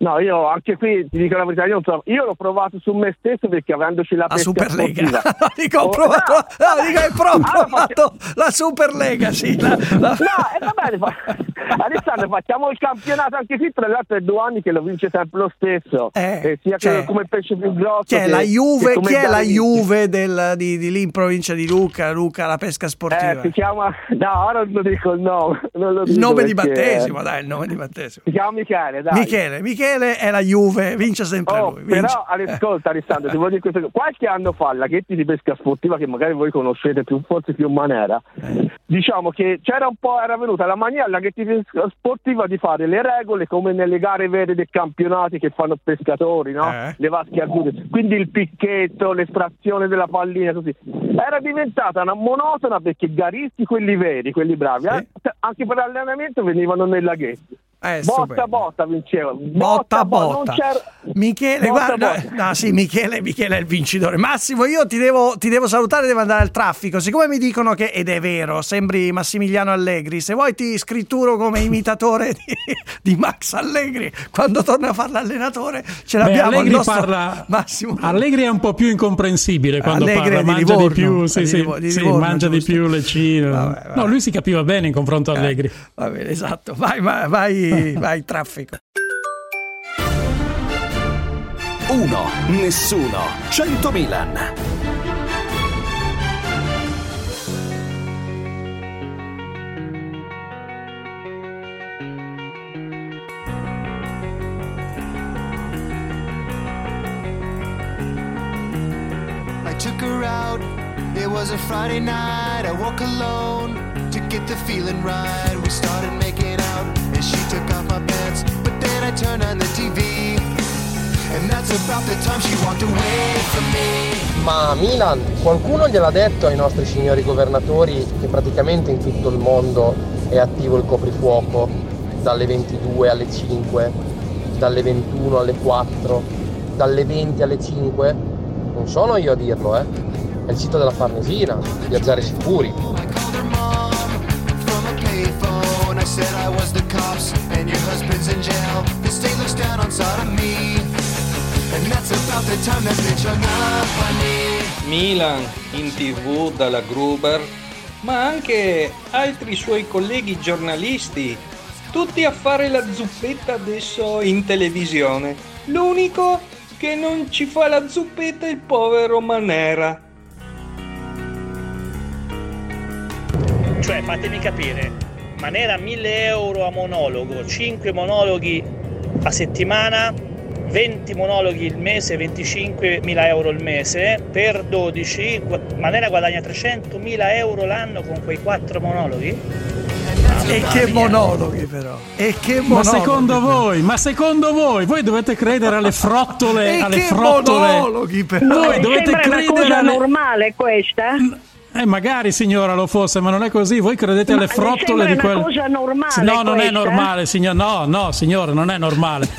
No, io anche qui ti dico la verità, io, non so- io l'ho provato su me stesso perché avendoci la La Superlega. dico, ho Oh, provato, no, no, dico, hai pro- allora provato la Superlega, sì. la- la- No, e va bene, Alessandro, facciamo il campionato anche qui, tra l'altro è due anni che lo vince sempre lo stesso, Eh, sia cioè, come pesce più grosso. Chi è che- la Juve, chi è la. Juve del- di, di lì in provincia di Luca, Luca, la pesca sportiva? Eh, si chiama, no, ora non lo dico il nome. non lo il nome di battesimo, dai, il nome di battesimo. Si chiama Michele, dai. Michele, Michele è la Juve, vince sempre Oh, lui. vince. però ascolta Alessandro, ti voglio dire questo. qualche anno fa laghetti di pesca sportiva che magari voi conoscete più, forse più in maniera diciamo che c'era un po' era venuta la mania al laghetti di sportiva di fare le regole come nelle gare vere dei campionati che fanno pescatori no? Eh. le vasche acuti quindi il picchetto l'estrazione della pallina così. Era diventata una monotona perché i garisti quelli veri quelli bravi. Eh, anche per l'allenamento venivano nei laghetti Eh, botta botta vinceva Botta botta. c'era- Michele, botta, guarda, botta. no, sì, Michele, Michele è il vincitore. Massimo, io ti devo, ti devo salutare, devo andare al traffico. Siccome mi dicono che, ed è vero, sembri Massimiliano Allegri, se vuoi ti scritturo come imitatore di, di Max Allegri, quando torna a fare l'allenatore, ce Beh, l'abbiamo. il Allegri nostro parla Massimo. Allegri è un po' più incomprensibile quando Allegri parla, è di mangia Livorno, di più, sì, di sì, Livo- di sì, Livorno, mangia di giusto. più le cine. Vabbè, vabbè. No, lui si capiva bene in confronto a Allegri. Va bene, esatto. Vai, vai, vai, vai traffico. 1. Nessuno. 100 Milan. I took her out. It was a Friday night. I woke alone to get the feeling right. We started making and she took off my pants. But then I turned on the TV, and that's about the time she walked away from me. Ma Milan qualcuno gliel'ha detto ai nostri signori governatori che praticamente in tutto il mondo è attivo il coprifuoco dalle 22 alle 5, dalle 21 alle 4, dalle 20 alle 5? Non sono io a dirlo, eh. È il sito della Farnesina, viaggiare sicuri. A payphone, I said I was the cops, and your husband's in jail. The state looks down on sodomy, and that's about the time that bitch hung up on me. Milan in tv dalla Gruber, ma anche altri suoi colleghi giornalisti, tutti a fare la zuppetta adesso in televisione. L'unico che non ci fa la zuppetta è il povero Manera. Cioè, fatemi capire, Manera 1000 euro a monologo, 5 monologhi a settimana, 20 monologhi il mese, 25.000 euro il mese, per 12, gu- Manera guadagna 300.000 euro l'anno con quei 4 monologhi? E che monologhi però. E che Ma monologhi. secondo voi, ma secondo voi, voi dovete credere alle frottole, E alle che frottole. monologhi però. Voi dovete sembra una credere cosa alle... normale questa? Eh, magari signora lo fosse, ma non è così. Voi credete Ma alle le frottole di una quel. cosa normale No, non è questa? normale, signora. No, no, signora, non è normale.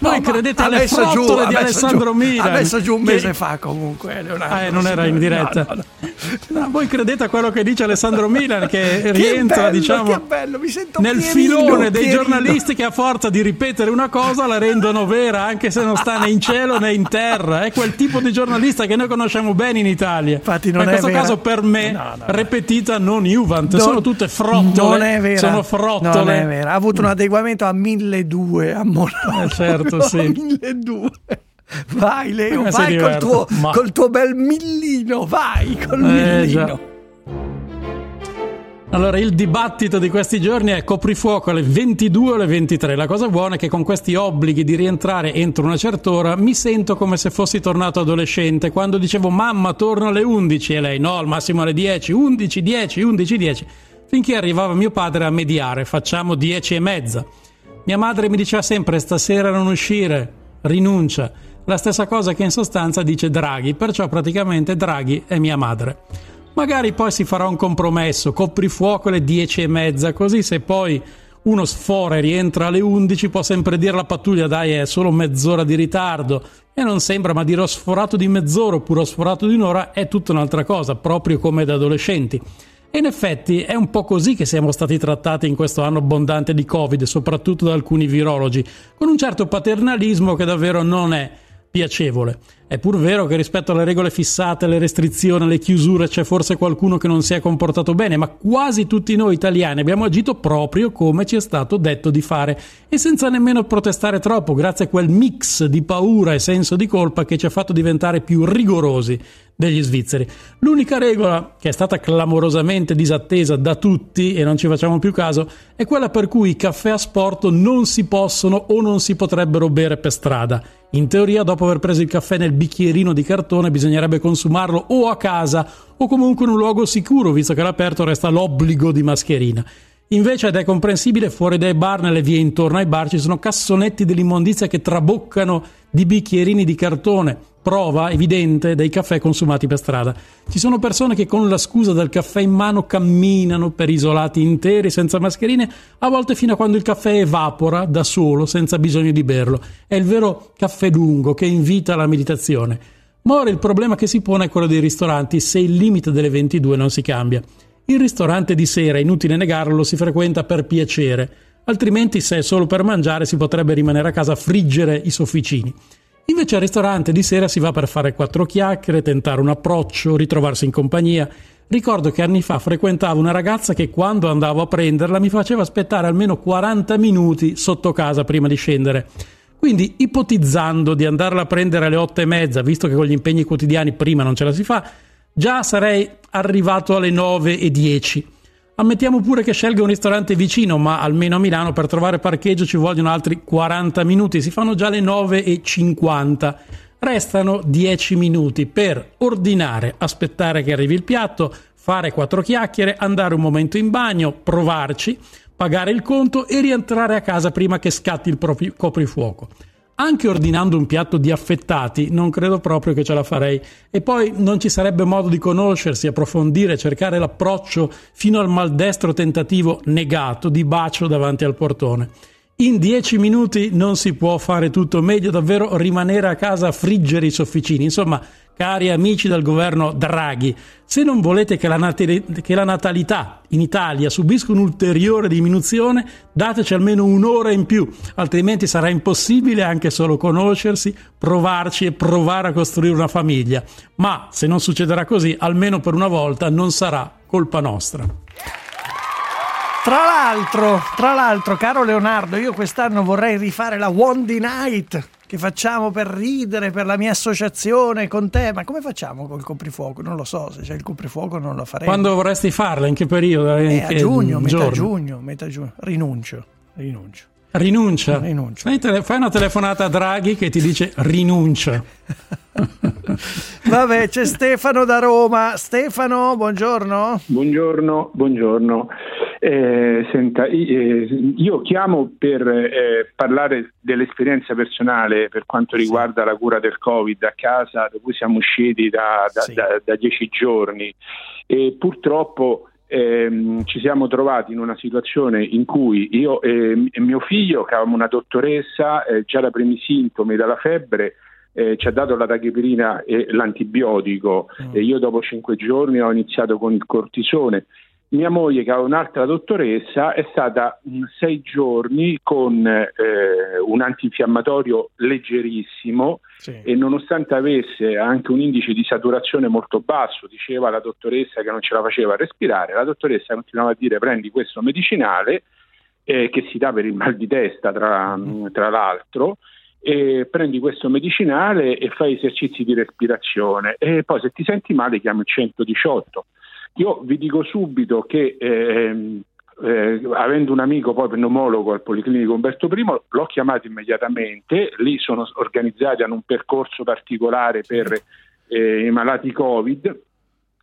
Voi ma credete alle giù- frottole ha di Alessandro giù- Milan. Ha messo giù un che- mese fa comunque. Leonardo. Ah, eh, non era in No, diretta. no, no. No, voi credete a quello che dice Alessandro Milan, che Che rientra, bello, diciamo, che bello, mi sento nel Pierino, filone dei Pierino. giornalisti che a forza di ripetere una cosa la rendono vera, anche se non sta né in cielo né in terra. È quel tipo di giornalista che noi conosciamo bene in Italia. Infatti non Ma in è questo vera. caso per me, No, no, no. repetita non Juvent, Non- sono tutte frottole. Non è vera. Sono frottole. Non è vera. Ha avuto un adeguamento a 1200 a Monaco. Eh, certo, sì. 1200. Vai Leo, vai col tuo, col tuo bel millino, vai col Eh, già. Allora, il dibattito di questi giorni è coprifuoco alle 22 o alle 23. La cosa buona è che con questi obblighi di rientrare entro una certa ora mi sento come se fossi tornato adolescente. Quando dicevo mamma torno alle 11 e lei no, al massimo alle 10, 11, 10, 11, 10. Finché arrivava mio padre a mediare, facciamo 10 e mezza. Mia madre mi diceva sempre stasera non uscire, rinuncia. La stessa cosa che in sostanza dice Draghi, perciò praticamente Draghi è mia madre. Magari poi si farà un compromesso, coprifuoco alle 10 e mezza, così se poi uno sfora e rientra alle 11 può sempre dire alla pattuglia dai è solo mezz'ora di ritardo e non sembra ma dire ho sforato di mezz'ora oppure ho sforato di un'ora è tutta un'altra cosa, proprio come da adolescenti. E in effetti è un po' così che siamo stati trattati in questo anno abbondante di Covid, soprattutto da alcuni virologi, con un certo paternalismo che davvero non è piacevole. È pur vero che rispetto alle regole fissate, alle restrizioni, alle chiusure c'è forse qualcuno che non si è comportato bene, ma quasi tutti noi italiani abbiamo agito proprio come ci è stato detto di fare e senza nemmeno protestare troppo, grazie a quel mix di paura e senso di colpa che ci ha fatto diventare più rigorosi degli svizzeri. L'unica regola che è stata clamorosamente disattesa da tutti e non ci facciamo più caso è quella per cui i caffè a sport non si possono o non si potrebbero bere per strada. In teoria, dopo aver preso il caffè nel bicchierino di cartone, bisognerebbe consumarlo o a casa o comunque in un luogo sicuro, visto che all'aperto resta l'obbligo di mascherina. Invece, ed è comprensibile, fuori dai bar, nelle vie intorno ai bar, ci sono cassonetti dell'immondizia che traboccano di bicchierini di cartone, prova evidente dei caffè consumati per strada. Ci sono persone che con la scusa del caffè in mano camminano per isolati interi senza mascherine, a volte fino a quando il caffè evapora da solo senza bisogno di berlo. È il vero caffè lungo che invita alla meditazione. Ma ora il problema che si pone è quello dei ristoranti se il limite delle 22 non si cambia. Il ristorante di sera, inutile negarlo, lo si frequenta per piacere, altrimenti se è solo per mangiare si potrebbe rimanere a casa a friggere i sofficini. Invece al ristorante di sera si va per fare quattro chiacchiere, tentare un approccio, ritrovarsi in compagnia. Ricordo che anni fa frequentavo una ragazza che quando andavo a prenderla mi faceva aspettare almeno 40 minuti sotto casa prima di scendere. Quindi, ipotizzando di andarla a prendere alle 8 e mezza, visto che con gli impegni quotidiani prima non ce la si fa, già sarei arrivato alle 9 e 10. Ammettiamo pure che scelga un ristorante vicino, ma almeno a Milano per trovare parcheggio ci vogliono altri 40 minuti, si fanno già le 9 e 50. Restano 10 minuti per ordinare, aspettare che arrivi il piatto, fare quattro chiacchiere, andare un momento in bagno, provarci, pagare il conto e rientrare a casa prima che scatti il proprio coprifuoco. Anche ordinando un piatto di affettati non credo proprio che ce la farei e poi non ci sarebbe modo di conoscersi, approfondire, cercare l'approccio fino al maldestro tentativo negato di bacio davanti al portone. In dieci minuti non si può fare tutto, meglio davvero rimanere a casa a friggere i sofficini. Insomma, cari amici del governo Draghi, se non volete che la, nat- che la natalità in Italia subisca un'ulteriore diminuzione, dateci almeno un'ora in più, altrimenti sarà impossibile anche solo conoscersi, provarci e provare a costruire una famiglia. Ma se non succederà così, almeno per una volta non sarà colpa nostra. Tra l'altro, tra l'altro, caro Leonardo, io quest'anno vorrei rifare la Wondy Night che facciamo per ridere per la mia associazione con te. Ma come facciamo col coprifuoco? Non lo so, se c'è il coprifuoco non lo faremo. Quando vorresti farla? In che periodo? In Eh, che a giugno, metà giorno? giugno, metà giugno. Rinuncio, rinuncio. Rinuncia. Tele- fai una telefonata a Draghi che ti dice rinuncia. Vabbè, c'è Stefano da Roma. Stefano, buongiorno. Buongiorno, buongiorno. Eh, senta, eh, io chiamo per eh, parlare dell'esperienza personale per quanto riguarda la cura del Covid a casa, da cui siamo usciti da, da- da- da dieci giorni e purtroppo ehm, ci siamo trovati in una situazione in cui io e, e mio figlio, che avevamo una dottoressa, eh, già da primi sintomi dalla febbre, eh, ci ha dato la tachipirina e l'antibiotico. E io dopo cinque giorni ho iniziato con il cortisone. Mia moglie, che aveva un'altra dottoressa, è stata mh, sei giorni con eh, un antinfiammatorio leggerissimo e nonostante avesse anche un indice di saturazione molto basso, diceva la dottoressa che non ce la faceva respirare, la dottoressa continuava a dire prendi questo medicinale eh, che si dà per il mal di testa tra, tra l'altro e prendi questo medicinale e fai esercizi di respirazione. E poi se ti senti male chiami il 118. Io vi dico subito che ehm, eh, avendo un amico poi pneumologo al Policlinico Umberto I, l'ho chiamato immediatamente, lì sono organizzati, hanno un percorso particolare per eh, i malati Covid,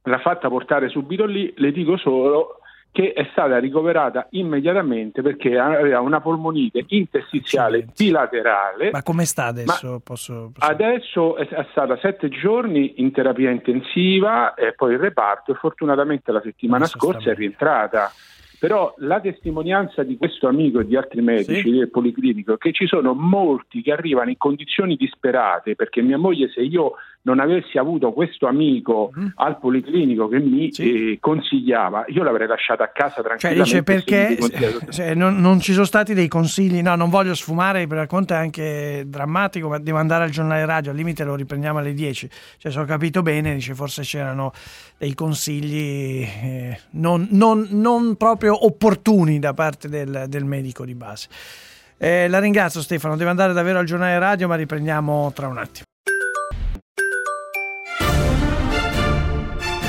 l'ha fatta portare subito lì, le dico solo che è stata ricoverata immediatamente perché aveva una polmonite interstiziale bilaterale. Ma come sta adesso? Posso, posso- Adesso è, è stata sette giorni in terapia intensiva e poi il reparto e fortunatamente la settimana scorsa è rientrata. Però la testimonianza di questo amico e di altri medici del Policlinico è che ci sono molti che arrivano in condizioni disperate perché mia moglie se io non avessi avuto questo amico Mm. al policlinico che mi eh, consigliava, io l'avrei lasciato a casa Cioè, tranquillamente. dice perché se non, non ci sono stati dei consigli, no, non voglio sfumare, per racconto è anche drammatico, ma devo andare al giornale radio, al limite lo riprendiamo alle 10. Cioè, se ho capito bene, dice forse c'erano dei consigli eh, non, non- non proprio opportuni da parte del, del medico di base. Eh, la ringrazio Stefano, devo andare davvero al giornale radio, ma riprendiamo tra un attimo.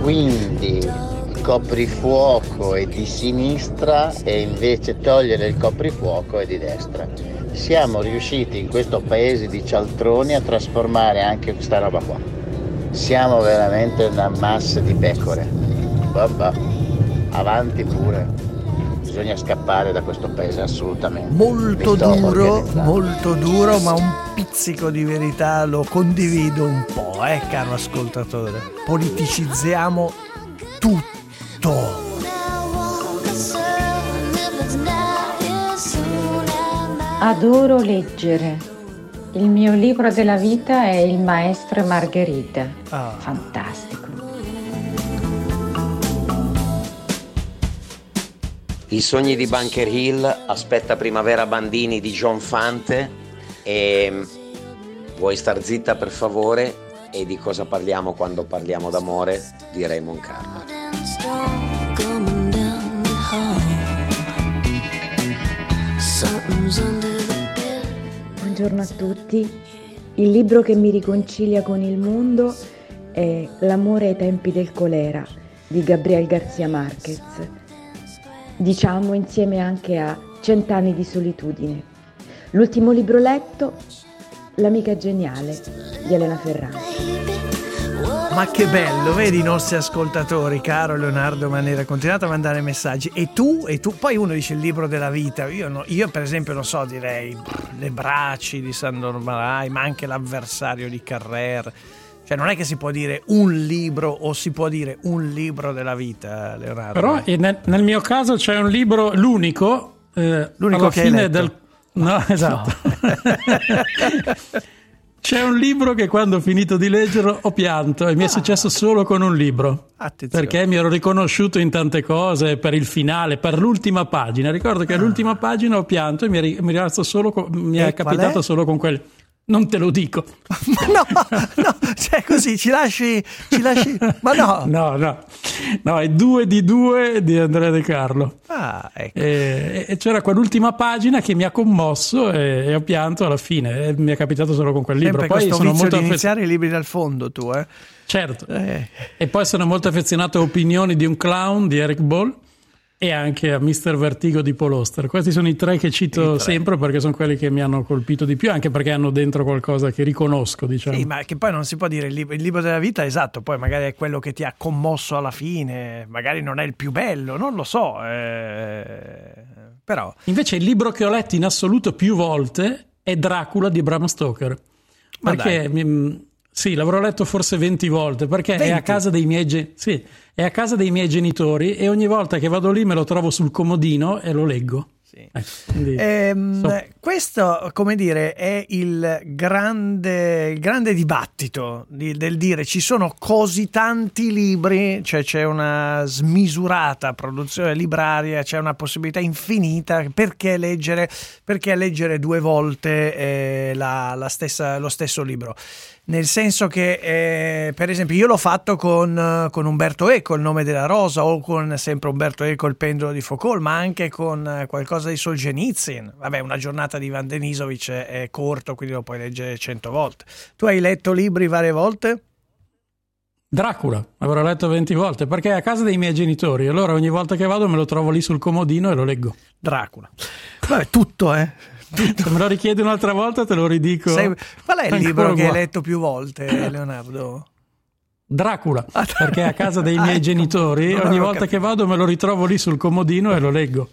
Quindi il coprifuoco è di sinistra e invece togliere il coprifuoco è di destra. Siamo riusciti in questo paese di cialtroni a trasformare anche questa roba qua. Siamo veramente una massa di pecore. Vabbè, avanti pure. Bisogna scappare da questo paese assolutamente. Molto duro, molto duro, ma un pizzico di verità lo condivido un po', eh, caro ascoltatore. Politicizziamo tutto. Adoro leggere. Il mio libro della vita è Il maestro e Margherita. Ah. Fantastico. I sogni di Bunker Hill, Aspetta Primavera Bandini di John Fante e Vuoi star zitta per favore? E di cosa parliamo quando parliamo d'amore? Di Raymond Carver. Buongiorno a tutti. Il libro che mi riconcilia con il mondo è L'amore ai tempi del colera di Gabriel Garcia Marquez. Diciamo insieme anche a Cent'anni di solitudine. L'ultimo libro letto, L'amica geniale di Elena Ferrante. Ma che bello, vedi i nostri ascoltatori, caro Leonardo Manera, continuate a mandare messaggi. E tu, e tu, poi uno dice il libro della vita. Io, no- io, per esempio, non so, direi Le bracci di Sandor Marai, ma anche L'avversario di Carrer. Cioè, non è che si può dire un libro o si può dire un libro della vita, Leonardo. Però eh, nel, nel mio caso c'è un libro, l'unico, eh, L'unico alla che fine del... No, esatto. C'è un libro che quando ho finito di leggerlo ho pianto e mi è successo solo con un libro. Attenzione. Perché mi ero riconosciuto in tante cose per il finale, per l'ultima pagina. Ricordo che all'ultima pagina ho pianto e mi è, ri- mi è rimasto solo con- mi è capitato è? solo con quel. Non te lo dico. no, no, cioè così ci lasci, ci lasci. Ma no. No, no. No, è due di due di Andrea De Carlo. Ah, ecco. E, e c'era quell'ultima pagina che mi ha commosso e, e ho pianto alla fine. E mi è capitato solo con quel libro. Sempre Poi sono molto di iniziare i libri dal fondo, tu, eh? Certo. Eh. E poi sono molto affezionato a Opinioni di un clown di Eric Ball e anche a Mr. Vertigo di Paul Oster. Questi sono i tre che cito sempre perché sono quelli che mi hanno colpito di più, anche perché hanno dentro qualcosa che riconosco, diciamo. Sì, ma che poi non si può dire il libro, il libro della vita, esatto, poi magari è quello che ti ha commosso alla fine, magari non è il più bello, non lo so, eh, però... Invece il libro che ho letto in assoluto più volte è Dracula di Bram Stoker. Ma Perché mi- sì, l'avrò letto forse 20 volte perché è a 20? casa dei miei sì, è a casa dei miei genitori e ogni volta che vado lì me lo trovo sul comodino e lo leggo. Ecco, quindi- Ehm, so- Questo, come dire, è il grande, il grande dibattito di- del dire ci sono così tanti libri, cioè c'è una smisurata produzione libraria, c'è una possibilità infinita, perché leggere, perché leggere due volte eh, la- la stessa- lo stesso libro? Nel senso che, eh, per esempio, io l'ho fatto con, eh, con Umberto Eco, Il nome della rosa, o con sempre Umberto Eco, Il pendolo di Foucault, ma anche con eh, qualcosa di Solzhenitsyn. Vabbè, una giornata di Van Denisovic è, è corto, quindi lo puoi leggere cento volte. Tu hai letto libri varie volte? Dracula, avrò letto 20 volte perché è a casa dei miei genitori, allora ogni volta che vado me lo trovo lì sul comodino e lo leggo. Dracula. Vabbè, tutto, eh. Se me lo richiedi un'altra volta te lo ridico. Sei- Qual è il libro che hai letto più volte, Leonardo? Dracula, perché è a casa dei miei Ah, genitori, ogni volta capito. che vado me lo ritrovo lì sul comodino e lo leggo.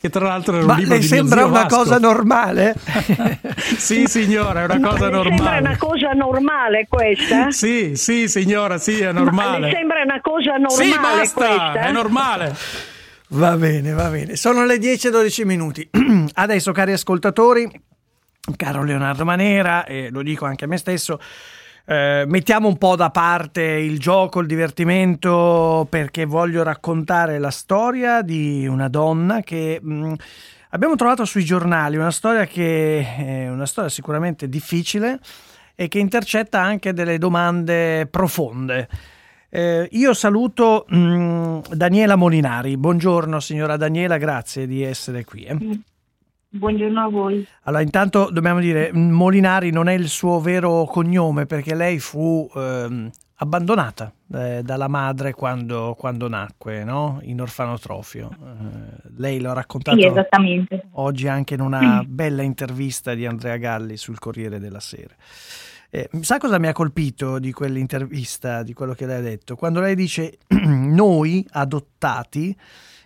Che tra l'altro era un Ma libro le di sembra zio una Vasco. cosa normale? Sì, signora, è una Ma cosa le Sembra normale. una cosa normale questa? Sì, sì, signora, sì, è Ma normale. le sembra una cosa normale Sì, basta, questa? è normale. Va bene, va bene. Sono le 10 e 12 minuti. Adesso, cari ascoltatori, caro Leonardo Manera, e lo dico anche a me stesso, eh, mettiamo un po' da parte il gioco, il divertimento, perché voglio raccontare la storia di una donna che mh, abbiamo trovato sui giornali, una storia che è una storia sicuramente difficile e che intercetta anche delle domande profonde. Eh, io saluto mh, Daniela Molinari. Buongiorno signora Daniela, grazie di essere qui. eh. Buongiorno a voi. Allora, intanto dobbiamo dire, mh, Molinari non è il suo vero cognome perché lei fu ehm, abbandonata eh, dalla madre quando, quando nacque, no? in orfanotrofio. Eh, lei lo ha raccontato Sì, oggi anche in una bella intervista di Andrea Galli sul Corriere della Sera. Eh, sa cosa mi ha colpito di quell'intervista, di quello che lei ha detto? Quando lei dice noi adottati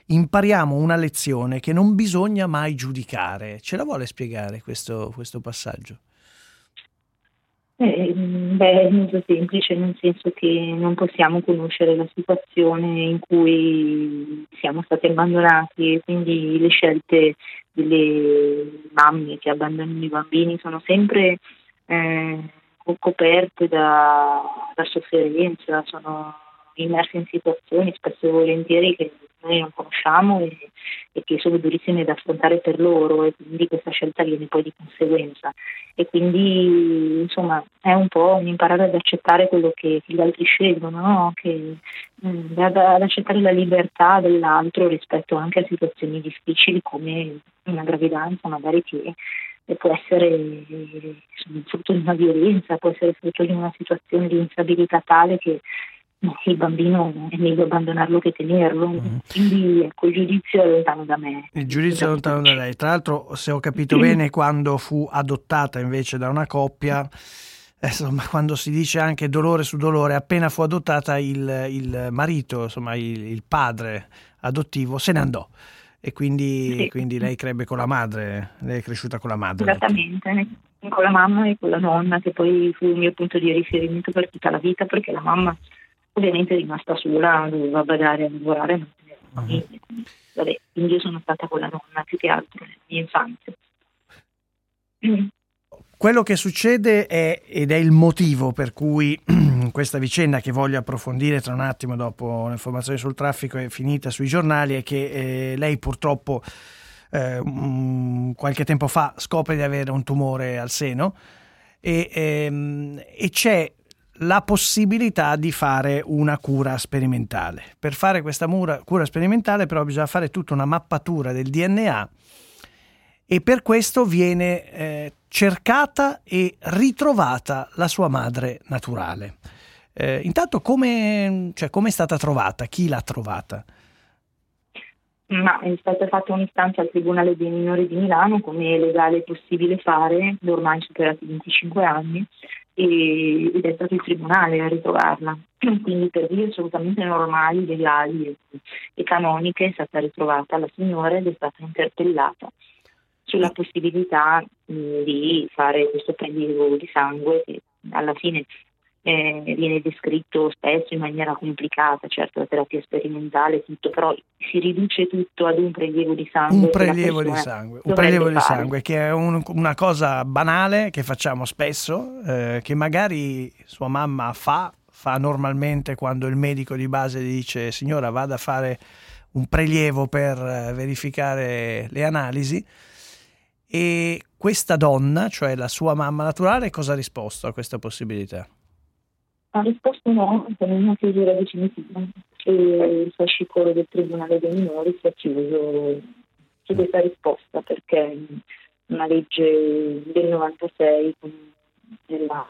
impariamo una lezione che non bisogna mai giudicare. Ce la vuole spiegare questo, questo passaggio? Eh, beh, è molto semplice, nel senso che non possiamo conoscere la situazione in cui siamo stati abbandonati e quindi le scelte delle mamme che abbandonano i bambini sono sempre eh, co- coperte da, da sofferenza, sono immerse in situazioni spesso e volentieri che noi non conosciamo e, e che sono durissime da affrontare per loro e quindi questa scelta viene poi di conseguenza e quindi insomma è un po' un imparare ad accettare quello che, che gli altri scelgono, no? che, mm, ad, ad accettare la libertà dell'altro rispetto anche a situazioni difficili come una gravidanza magari che e può essere insomma, frutto di una violenza, può essere frutto di una situazione di instabilità tale che il bambino è meglio abbandonarlo che tenerlo. Quindi ecco, il giudizio è lontano da me. Il giudizio è lontano da lei. Tra l'altro, se ho capito bene, quando fu adottata invece da una coppia, eh, insomma, quando si dice anche dolore su dolore, appena fu adottata il, il marito, insomma, il, il padre adottivo, se ne andò. E quindi, Sì. quindi lei crebbe con la madre, lei è cresciuta con la madre. Esattamente, con la mamma e con la nonna, che poi fu il mio punto di riferimento per tutta la vita, perché la mamma ovviamente è rimasta sola, doveva badare a lavorare. mantenere la famiglia. Quindi, Vabbè, quindi io sono stata con la nonna più che altro nella mia infanzia. Quello che succede è, ed è il motivo per cui questa vicenda che voglio approfondire tra un attimo dopo l'informazione sul traffico è finita sui giornali, è che eh, lei purtroppo eh, mm, qualche tempo fa scopre di avere un tumore al seno e, ehm, e c'è la possibilità di fare una cura sperimentale. Per fare questa mura- cura sperimentale però bisogna fare tutta una mappatura del DNA e per questo viene eh, cercata e ritrovata la sua madre naturale. Eh, intanto come, cioè, è stata trovata? Chi l'ha trovata? Ma è stata fatta un'istanza al Tribunale dei minori di Milano, come è legale possibile fare, ormai superati i 25 anni, e- ed è stato il Tribunale a ritrovarla. Quindi per vie assolutamente normali, legali e, e canoniche è stata ritrovata la signora ed è stata interpellata sulla possibilità mh, di fare questo prelievo di sangue che alla fine eh, viene descritto spesso in maniera complicata, certo la terapia sperimentale, tutto, però si riduce tutto ad un prelievo di sangue. Un prelievo di sangue, un prelievo di sangue che è un- una cosa banale che facciamo spesso, eh, che magari sua mamma fa, fa normalmente quando il medico di base dice signora vada a fare un prelievo per eh, verificare le analisi e questa donna, cioè la sua mamma naturale, cosa ha risposto a questa possibilità? Ha risposto no, con una chiusura definitiva e il fascicolo del Tribunale dei minori si è chiuso su questa risposta perché una legge del 96 con- della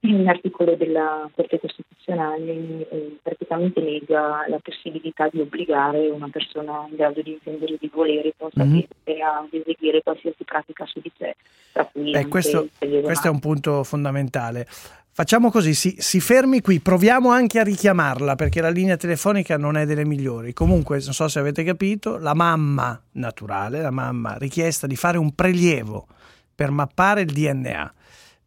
un articolo della Corte Costituzionale eh, praticamente nega la possibilità di obbligare una persona in grado di intendere di volere possa Mhm. chiedere a eseguire qualsiasi pratica su di sé, tra cui Eh, anche questo, questo è un punto fondamentale. Facciamo così, si, si fermi qui, proviamo anche a richiamarla perché la linea telefonica non è delle migliori. Comunque, non so se avete capito, la mamma naturale, la mamma richiesta di fare un prelievo per mappare il DNA,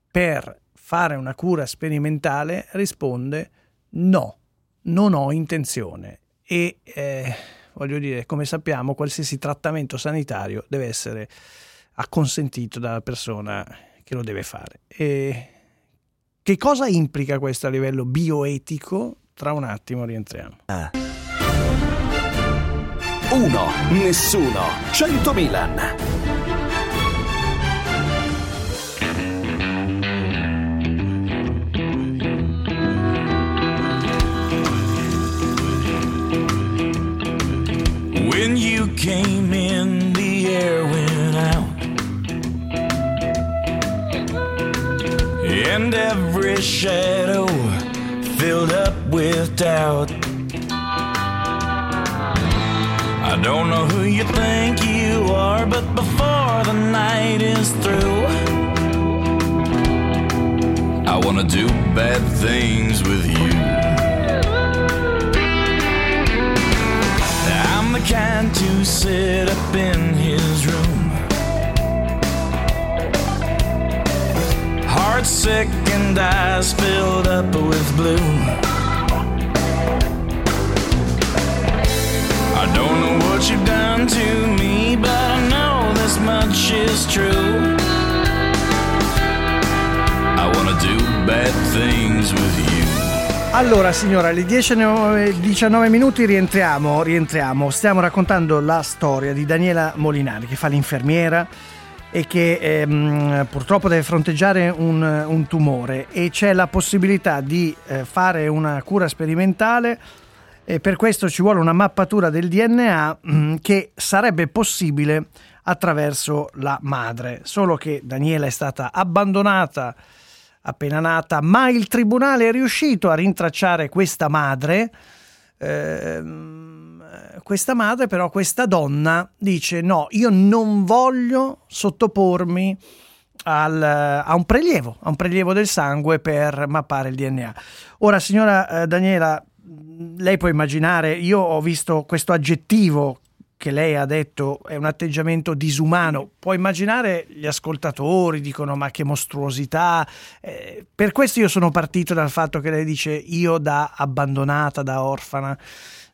per fare una cura sperimentale, risponde no, non ho intenzione. E eh, voglio dire, come sappiamo, qualsiasi trattamento sanitario deve essere acconsentito dalla persona che lo deve fare. E che cosa implica questo a livello bioetico? Tra un attimo rientriamo. 1. Nessuno. 100 Milan. When you came in, the air went out. And every shadow filled up with doubt. I don't know who you think you are, but before the night is through, I wanna do bad things with you. Kind to sit up in his room. Heart sick and eyes filled up with blue. I don't know what you've done to me, but I know this much is true. I wanna do bad things with you. Allora, signora, alle 10 19 minuti rientriamo, rientriamo. Stiamo raccontando la storia di Daniela Molinari che fa l'infermiera e che ehm, purtroppo deve fronteggiare un, un tumore e c'è la possibilità di eh, fare una cura sperimentale e per questo ci vuole una mappatura del DNA mm, che sarebbe possibile attraverso la madre. Solo che Daniela è stata abbandonata appena nata, ma il tribunale è riuscito a rintracciare questa madre. Ehm, questa madre, però, questa donna dice: No, io non voglio sottopormi al- a un prelievo, a un prelievo del sangue per mappare il DNA. Ora, signora eh, Daniela, lei può immaginare, io ho visto questo aggettivo che lei ha detto è un atteggiamento disumano. Può immaginare gli ascoltatori dicono ma che mostruosità. Eh, per questo io sono partito dal fatto che lei dice io da abbandonata, da orfana,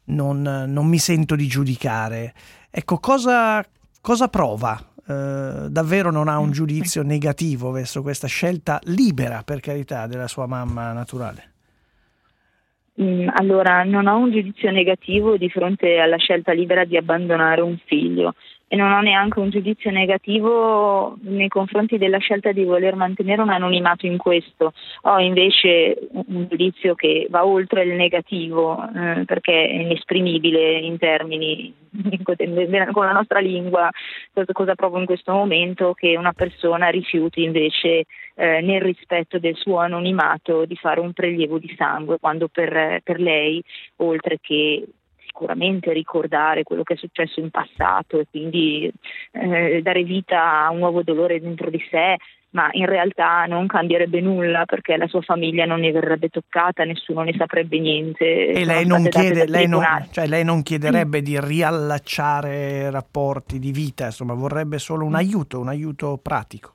non, non mi sento di giudicare. Ecco, cosa, cosa prova? Eh, davvero non ha un giudizio negativo verso questa scelta libera, per carità, della sua mamma naturale? Mm, Allora, non ho un giudizio negativo di fronte alla scelta libera di abbandonare un figlio e non ho neanche un giudizio negativo nei confronti della scelta di voler mantenere un anonimato in questo. Ho invece un giudizio che va oltre il negativo eh, perché è inesprimibile in termini con la nostra lingua cosa provo in questo momento che una persona rifiuti invece eh, nel rispetto del suo anonimato di fare un prelievo di sangue quando per, per lei oltre che sicuramente ricordare quello che è successo in passato e quindi eh, dare vita a un nuovo dolore dentro di sé ma in realtà non cambierebbe nulla perché la sua famiglia non ne verrebbe toccata, nessuno ne saprebbe niente. E lei non, chiede, lei, non, cioè lei non chiederebbe di riallacciare rapporti di vita, insomma, vorrebbe solo un aiuto, un aiuto pratico.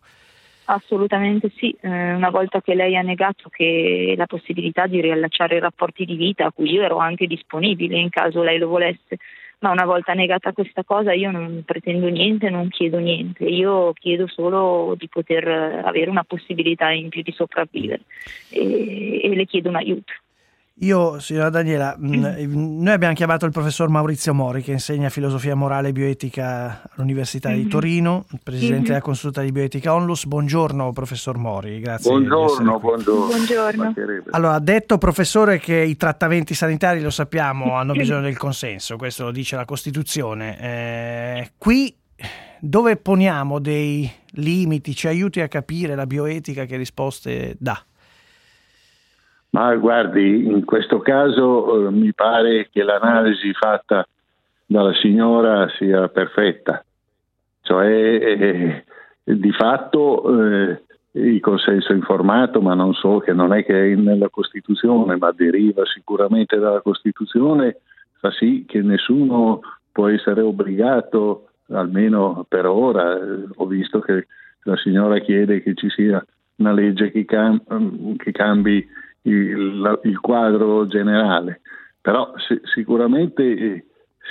Assolutamente sì, Eh, una volta che lei ha negato che la possibilità di riallacciare i rapporti di vita a cui io ero anche disponibile in caso lei lo volesse, ma una volta negata questa cosa io non pretendo niente, non chiedo niente, io chiedo solo di poter avere una possibilità in più di sopravvivere. E, e le chiedo un aiuto. Io, signora Daniela, mh, noi abbiamo chiamato il professor Maurizio Mori che insegna filosofia morale e bioetica all'Università di Mhm. Torino, presidente Mhm. della consulta di bioetica Onlus. Buongiorno professor Mori, grazie. Buongiorno, buongiorno. Buongiorno. Allora, ha detto professore che i trattamenti sanitari, lo sappiamo, hanno bisogno del consenso, questo lo dice la Costituzione. Eh, qui dove poniamo dei limiti, ci aiuti a capire la bioetica che risposte dà? Ma guardi, in questo caso eh, mi pare che l'analisi fatta dalla signora sia perfetta, cioè eh, di fatto eh, il consenso informato, ma non so che non è che è nella Costituzione, ma deriva sicuramente dalla Costituzione, fa sì che nessuno può essere obbligato, almeno per ora, eh, ho visto che la signora chiede che ci sia una legge che, cam- che cambi il, la- il, quadro generale, però se, sicuramente eh,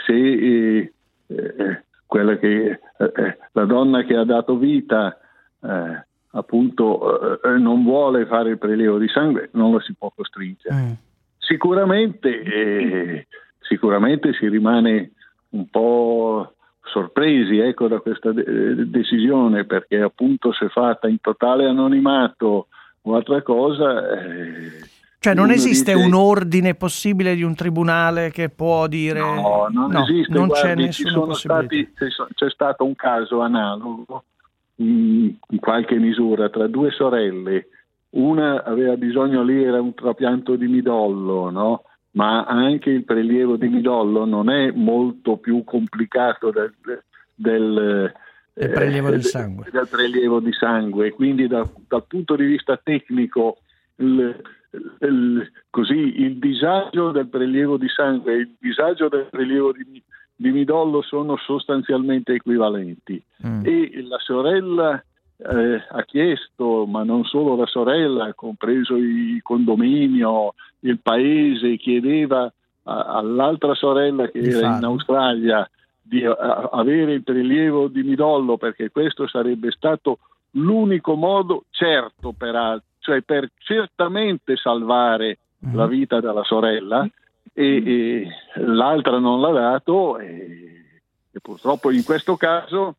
se eh, eh, quella che, eh, la donna che ha dato vita eh, appunto eh, non vuole fare il prelievo di sangue non la si può costringere. Mm. Sicuramente, sicuramente si rimane un po' sorpresi ecco, da questa de- decisione perché appunto se fatta in totale anonimato o altra cosa... Eh, cioè non esiste dice- un ordine possibile di un tribunale che può dire No, non No, esiste, non c'è guardi, ci nessuna stati- c'è c'è stato un caso analogo in, in qualche misura tra due sorelle, una aveva bisogno lì, era un trapianto di midollo, no? ma anche il prelievo di midollo non è molto più complicato del, del, Prelievo eh, del de- sangue. del prelievo di sangue. Quindi da- dal punto di vista tecnico il, il- così, il disagio del prelievo di sangue e il disagio del prelievo di, di midollo sono sostanzialmente equivalenti. E la sorella eh, ha chiesto, ma non solo la sorella, compreso il condominio, il paese, chiedeva a- all'altra sorella che Di era in farlo. Australia di a- avere il prelievo di midollo perché questo sarebbe stato l'unico modo certo peraltro, cioè per certamente salvare la vita della sorella e, e l'altra non l'ha dato e, e purtroppo in questo caso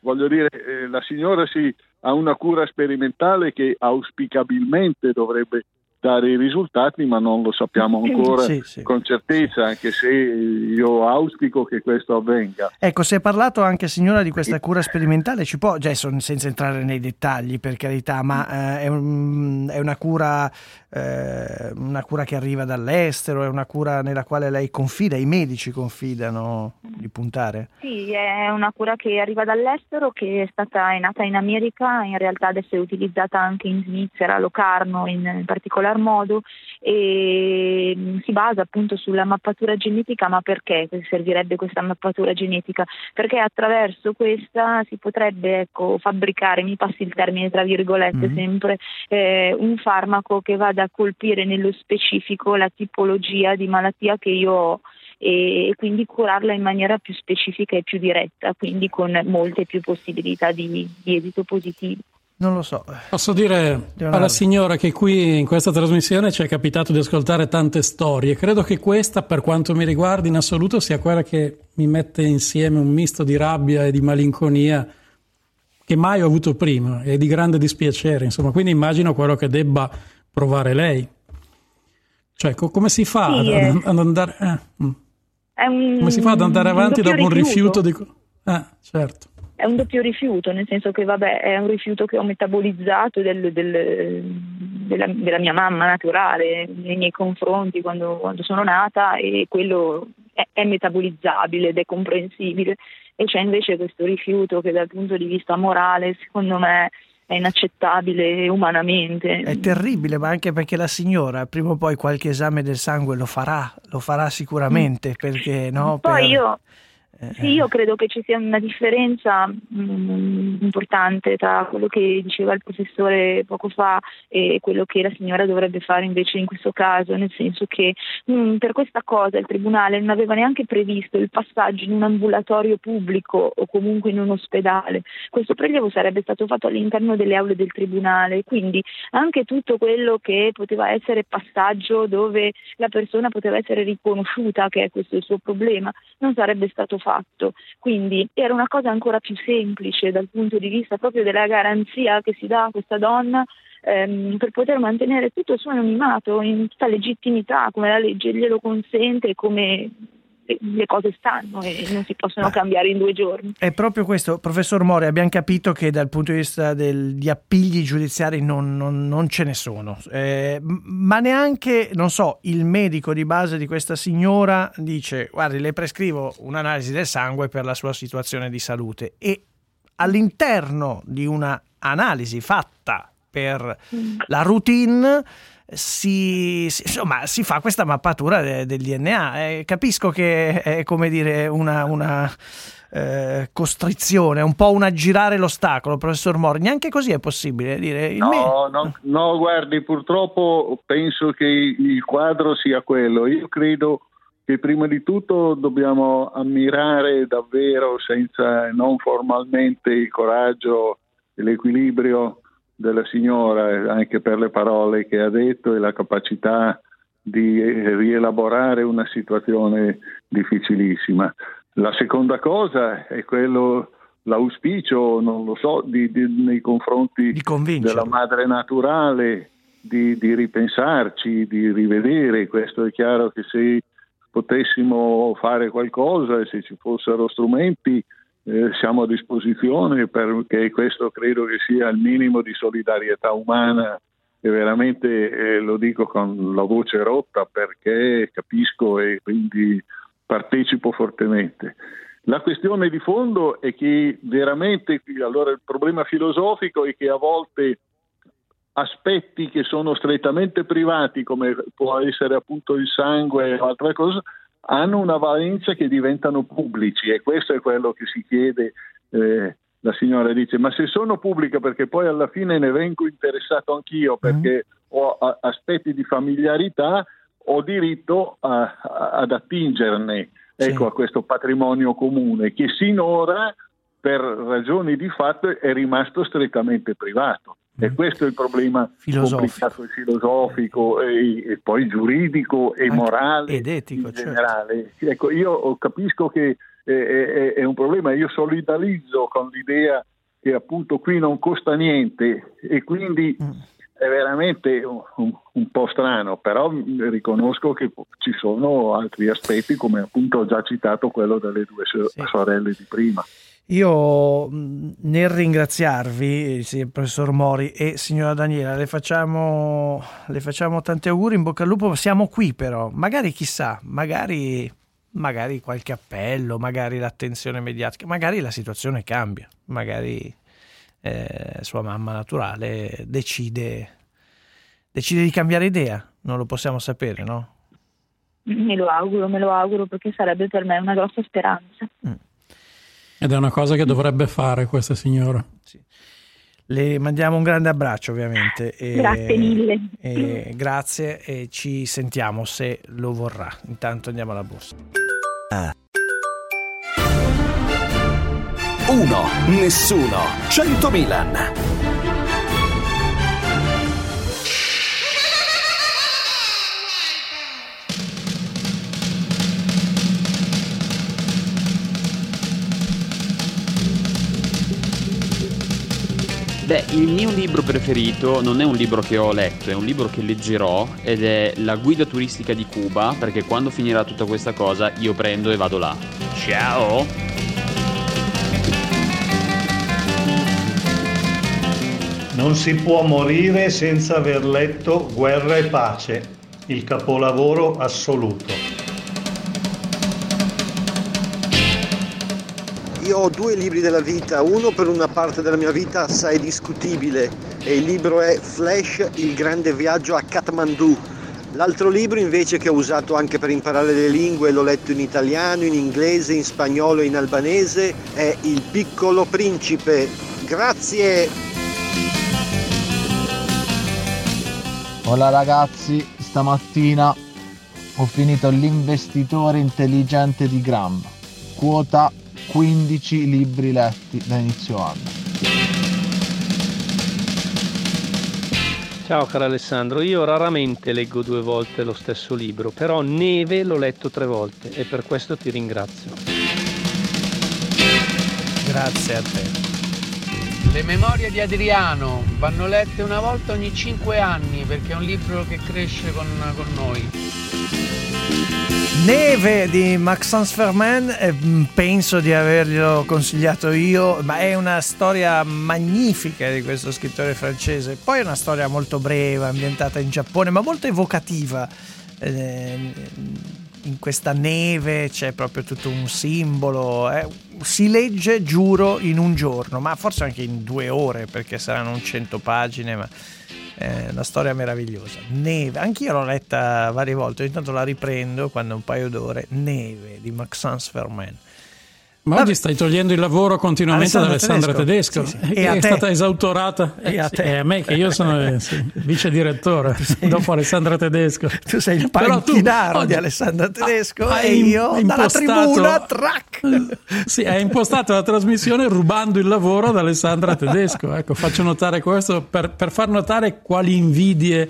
voglio dire eh, la signora si ha una cura sperimentale che auspicabilmente dovrebbe dare i risultati ma non lo sappiamo ancora Sì, sì. con certezza anche se io auspico che questo avvenga Ecco, si è parlato anche, signora, di questa cura sperimentale, ci può, Jason, senza entrare nei dettagli per carità, ma eh, è, un- è una, cura, eh, una cura che arriva dall'estero, è una cura nella quale lei confida, i medici confidano di puntare? Sì, è una cura che arriva dall'estero, che è stata è nata in America, in realtà adesso è utilizzata anche in Svizzera, a Locarno in, in particolar modo e mh, si basa appunto sulla mappatura genetica, ma perché servirebbe questa mappatura genetica? Perché attraverso questa si potrebbe ecco, fabbricare, mi passi il termine tra virgolette Mhm. sempre, eh, un farmaco che vada a colpire nello specifico la tipologia di malattia che io ho e e quindi curarla in maniera più specifica e più diretta, quindi con molte più possibilità di, di esito positivo. Non lo so. Posso dire alla signora che qui in questa trasmissione ci è capitato di ascoltare tante storie. Credo che questa, per quanto mi riguarda, in assoluto sia quella che mi mette insieme un misto di rabbia e di malinconia che mai ho avuto prima e di grande dispiacere. Insomma, quindi immagino quello che debba provare lei. Cioè, co- come si fa Sì, ad, eh. ad andare... eh, mm. È un, come si fa ad andare avanti dopo un rifiuto di... Eh, certo. È un doppio rifiuto, nel senso che vabbè, è un rifiuto che ho metabolizzato del- del- della, della mia mamma naturale nei miei confronti quando, quando sono nata e quello è, è metabolizzabile ed è comprensibile. E c'è invece questo rifiuto che dal punto di vista morale, secondo me, è inaccettabile umanamente. È terribile, ma anche perché la signora prima o poi qualche esame del sangue lo farà, lo farà sicuramente, perché no? Poi per- io, sì, io credo che ci sia una differenza mm, importante tra quello che diceva il professore poco fa e quello che la signora dovrebbe fare invece in questo caso, nel senso che mm, per questa cosa il Tribunale non aveva neanche previsto il passaggio in un ambulatorio pubblico o comunque in un ospedale. Questo prelievo sarebbe stato fatto all'interno delle aule del Tribunale, quindi anche tutto quello che poteva essere passaggio dove la persona poteva essere riconosciuta che è questo il suo problema, non sarebbe stato fatto. Quindi era una cosa ancora più semplice dal punto di vista proprio della garanzia che si dà a questa donna ehm, per poter mantenere tutto il suo anonimato in tutta legittimità, come la legge glielo consente come le cose stanno e non si possono cambiare in due giorni. È proprio questo, professor Mori, abbiamo capito che dal punto di vista degli appigli giudiziari non, non- non ce ne sono, Eh, ma neanche, non so, il medico di base di questa signora dice, guardi, le prescrivo un'analisi del sangue per la sua situazione di salute. E all'interno di una analisi fatta per la routine si, si- insomma, si fa questa mappatura de- del DNA. Eh, capisco che è come dire una, una, eh, costrizione, un po' un aggirare l'ostacolo, professor Mori. Neanche così è possibile dire il me- No, no, no, guardi, purtroppo penso che il quadro sia quello. Io credo che prima di tutto dobbiamo ammirare davvero, senza non formalmente, il coraggio e l'equilibrio della signora, anche per le parole che ha detto e la capacità di eh, rielaborare una situazione difficilissima. La seconda cosa è quello, l'auspicio, non lo so, di- di- nei confronti della madre naturale di, di ripensarci, di rivedere. Questo è chiaro che se potessimo fare qualcosa e se ci fossero strumenti eh, siamo a disposizione perché questo credo che sia il minimo di solidarietà umana e veramente eh, lo dico con la voce rotta perché capisco e quindi partecipo fortemente. La questione di fondo è che veramente allora il problema filosofico è che a volte aspetti che sono strettamente privati, come può essere appunto il sangue o altre cose, hanno una valenza che diventano pubblici e questo è quello che si chiede. eh, la signora dice: Ma se sono pubblica, perché poi alla fine ne vengo interessato anch'io, perché ho a- aspetti di familiarità, ho diritto a- a- ad attingerne ecco, a questo patrimonio comune che sinora, per ragioni di fatto, è rimasto strettamente privato. E questo è il problema Filosofico. complicato e filosofico e, e poi giuridico e Anche- morale ed etico, in certo. generale. Ecco, io capisco che è, è- è un problema, io solidarizzo con l'idea che appunto qui non costa niente e quindi Mm. è veramente un, un- po' strano, però riconosco che ci sono altri aspetti come appunto ho già citato quello delle due so- sorelle di prima. Io nel ringraziarvi, sì, professor Mori e signora Daniela, le facciamo, le facciamo tanti auguri, in bocca al lupo, siamo qui però, magari chissà, magari, magari qualche appello, magari l'attenzione mediatica, magari la situazione cambia, magari eh, sua mamma naturale decide, decide di cambiare idea, non lo possiamo sapere, no? Me lo auguro, me lo auguro perché sarebbe per me una grossa speranza. Ed è una cosa che dovrebbe fare questa signora. Le mandiamo un grande abbraccio ovviamente. E, Grazie mille. e grazie e ci sentiamo se lo vorrà. Intanto andiamo alla borsa. 1. Nessuno. 100 Milan. Beh, il mio libro preferito non è un libro che ho letto, è un libro che leggerò ed è La guida turistica di Cuba, perché quando finirà tutta questa cosa io prendo e vado là. Ciao! Non si può morire senza aver letto Guerra e pace, il capolavoro assoluto. Io ho due libri della vita, uno per una parte della mia vita assai discutibile e il libro è Flash, il grande viaggio a Kathmandu. L'altro libro invece che ho usato anche per imparare le lingue, l'ho letto in italiano, in inglese, in spagnolo e in albanese, è Il piccolo principe. Grazie! Hola ragazzi, stamattina ho finito l'investitore intelligente di Gram, quota 15 libri letti da inizio anno. Ciao caro Alessandro, io raramente leggo due volte lo stesso libro, però Neve l'ho letto tre volte e per questo ti ringrazio. Grazie a te. Le memorie di Adriano vanno lette una volta ogni cinque anni perché è un libro che cresce con, con noi. Neve di Maxence Ferman, eh, penso di averglielo consigliato io, ma è una storia magnifica di questo scrittore francese. Poi è una storia molto breve, ambientata in Giappone, ma molto evocativa. Eh, in questa neve c'è proprio tutto un simbolo. eh. Si legge, giuro, in un giorno, ma forse anche in due ore, perché saranno un cento pagine, ma una storia meravigliosa. Neve, anch'io l'ho letta varie volte, ogni tanto la riprendo quando è un paio d'ore. Neve di Maxence Ferman. Ma oggi stai togliendo il lavoro continuamente ad Alessandra Tedesco, Sì, sì. a è stata esautorata. E a te. E a me, che io sono eh, sì, vice direttore dopo Alessandra Tedesco. Tu sei il tu panchinaro oggi di Alessandra Tedesco hai e io im- dalla impostato- tribuna track. Sì, hai impostato la trasmissione rubando il lavoro ad Alessandra Tedesco. Ecco, faccio notare questo per, per far notare quali invidie,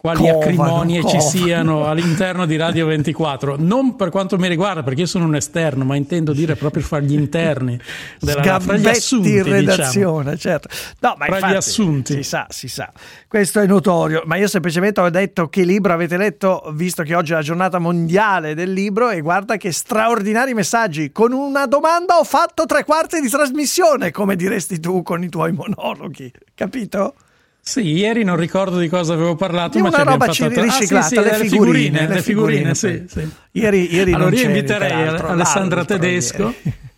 quali Covano, acrimonie ci covano. siano all'interno di Radio 24. Non per quanto mi riguarda, perché io sono un esterno, ma intendo dire proprio fra gli interni, della, fra gli Sgambetti assunti, in diciamo. redazione, certo. No, ma Fra gli infatti, assunti. Si sa, si sa. Questo è notorio, ma io semplicemente ho detto che libro avete letto, visto che oggi è la giornata mondiale del libro e guarda che straordinari messaggi. Con una domanda ho fatto tre quarti di trasmissione, come diresti tu con i tuoi monologhi, capito? Sì, ieri non ricordo di cosa avevo parlato, Di ma una ci abbiamo roba fatto ci- riciclata, Ah, sì, sì, le le figurine, figurine, le figurine, figurine, sì, sì. Ieri, ieri allora io inviterei Alessandra Tedesco ieri.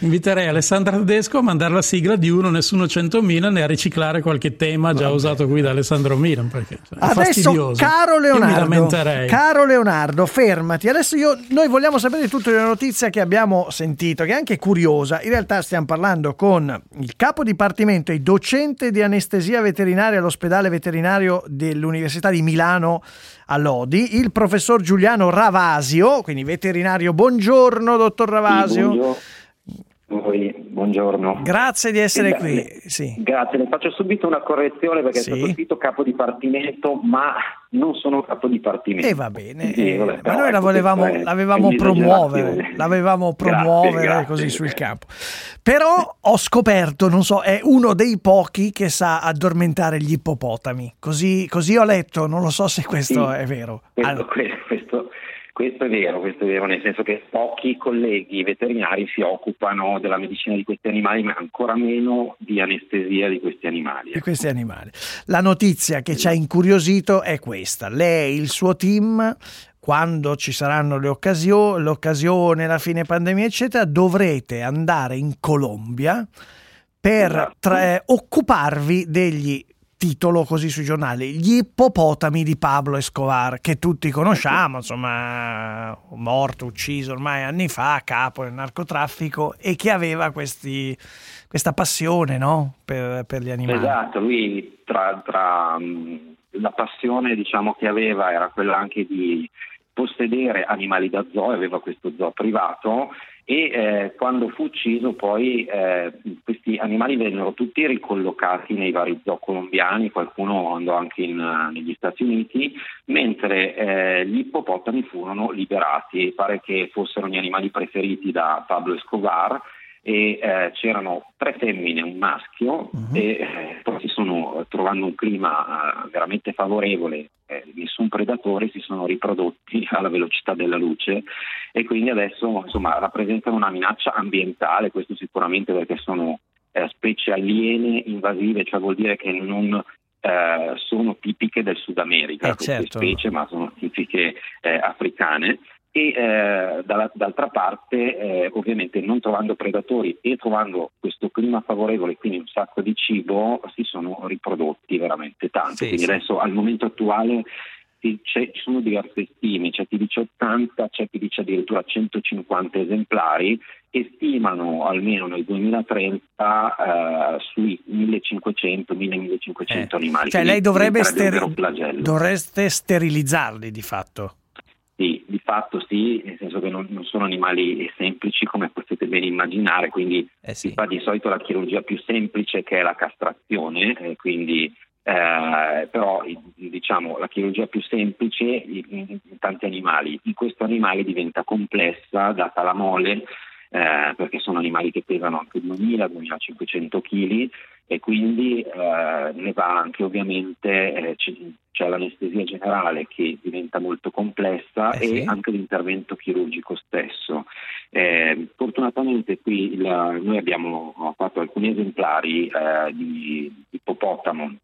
Inviterei Alessandra Tedesco a mandare la sigla di Uno Nessuno 100 Milan e a riciclare qualche tema già usato qui da Alessandro Milan perché cioè, è Adesso, fastidioso. caro Io mi Leonardo, caro Leonardo, fermati. Adesso io, noi vogliamo sapere tutta la notizia che abbiamo sentito, che è anche curiosa. In realtà stiamo parlando con il capo dipartimento e docente di anestesia veterinaria all'ospedale veterinario dell'Università di Milano a Lodi, il professor Giuliano Ravasio, quindi veterinario. Buongiorno, dottor Ravasio. Buongiorno. Voi, buongiorno. Grazie di essere Eh, qui. le- Sì. Grazie, le faccio subito una correzione perché Sì. è stato scritto capo dipartimento, ma non sono capo dipartimento. E va bene, eh, vabbè, ma noi la volevamo, è- l'avevamo promuovere, l'avevamo Grazie, promuovere grazie. così sul campo. Però ho scoperto, non so, è uno dei pochi che sa addormentare gli ippopotami. Così, così ho letto, non lo so se questo Sì. è vero. Questo, Ah, que- questo- questo è vero, questo è vero, nel senso che pochi colleghi veterinari si occupano della medicina di questi animali, ma ancora meno di anestesia di questi animali. di questi animali. La notizia che ci ha incuriosito è questa. Lei e il suo team, quando ci saranno le occasio- l'occasione, la fine pandemia, eccetera, dovrete andare in Colombia per Esatto. occuparvi degli titolo così sui giornali gli ippopotami di Pablo Escobar che tutti conosciamo insomma morto ucciso ormai anni fa capo del narcotraffico e che aveva questi, questa passione no? per, per gli animali Esatto, lui tra, tra, la passione diciamo, che aveva era quella anche di possedere animali da zoo, aveva questo zoo privato e eh, quando fu ucciso poi eh, questi animali vennero tutti ricollocati nei vari zoo colombiani, qualcuno andò anche in, eh, negli Stati Uniti, mentre eh, gli ippopotami furono liberati, pare che fossero gli animali preferiti da Pablo Escobar e eh, c'erano tre femmine e un maschio e eh, poi si sono, eh, trovando un clima eh, veramente favorevole, eh, nessun predatore, si sono riprodotti alla velocità della luce e quindi adesso insomma, rappresentano una minaccia ambientale, questo sicuramente perché sono eh, specie aliene invasive, cioè vuol dire che non sono tipiche del Sud America Eh, queste certo. specie, ma sono tipiche africane e eh, d'altra parte eh, ovviamente non trovando predatori e trovando questo clima favorevole, quindi un sacco di cibo, si sono riprodotti veramente tanto. Sì, quindi sì. adesso al momento attuale ci, sono diverse stime, c'è chi dice 80, c'è chi dice addirittura 150 esemplari e stimano almeno nel 2030 eh, sui 1500-1500 animali. cioè lei dovrebbe steri- dovreste sterilizzarli di fatto Sì, di fatto sì, nel senso che non, non sono animali semplici come potete ben immaginare, quindi Eh si fa di solito la chirurgia più semplice che è la castrazione, eh, quindi, eh, però diciamo la chirurgia più semplice in, in- in tanti animali, in questo animale diventa complessa data la mole eh, perché sono animali che pesano anche 2000-2500 kg e quindi eh, ne va anche ovviamente, eh, c'è, c'è l'anestesia generale che diventa molto complessa Eh e sì. anche l'intervento chirurgico stesso. Eh, fortunatamente qui il- noi abbiamo fatto alcuni esemplari eh, di ippopotamo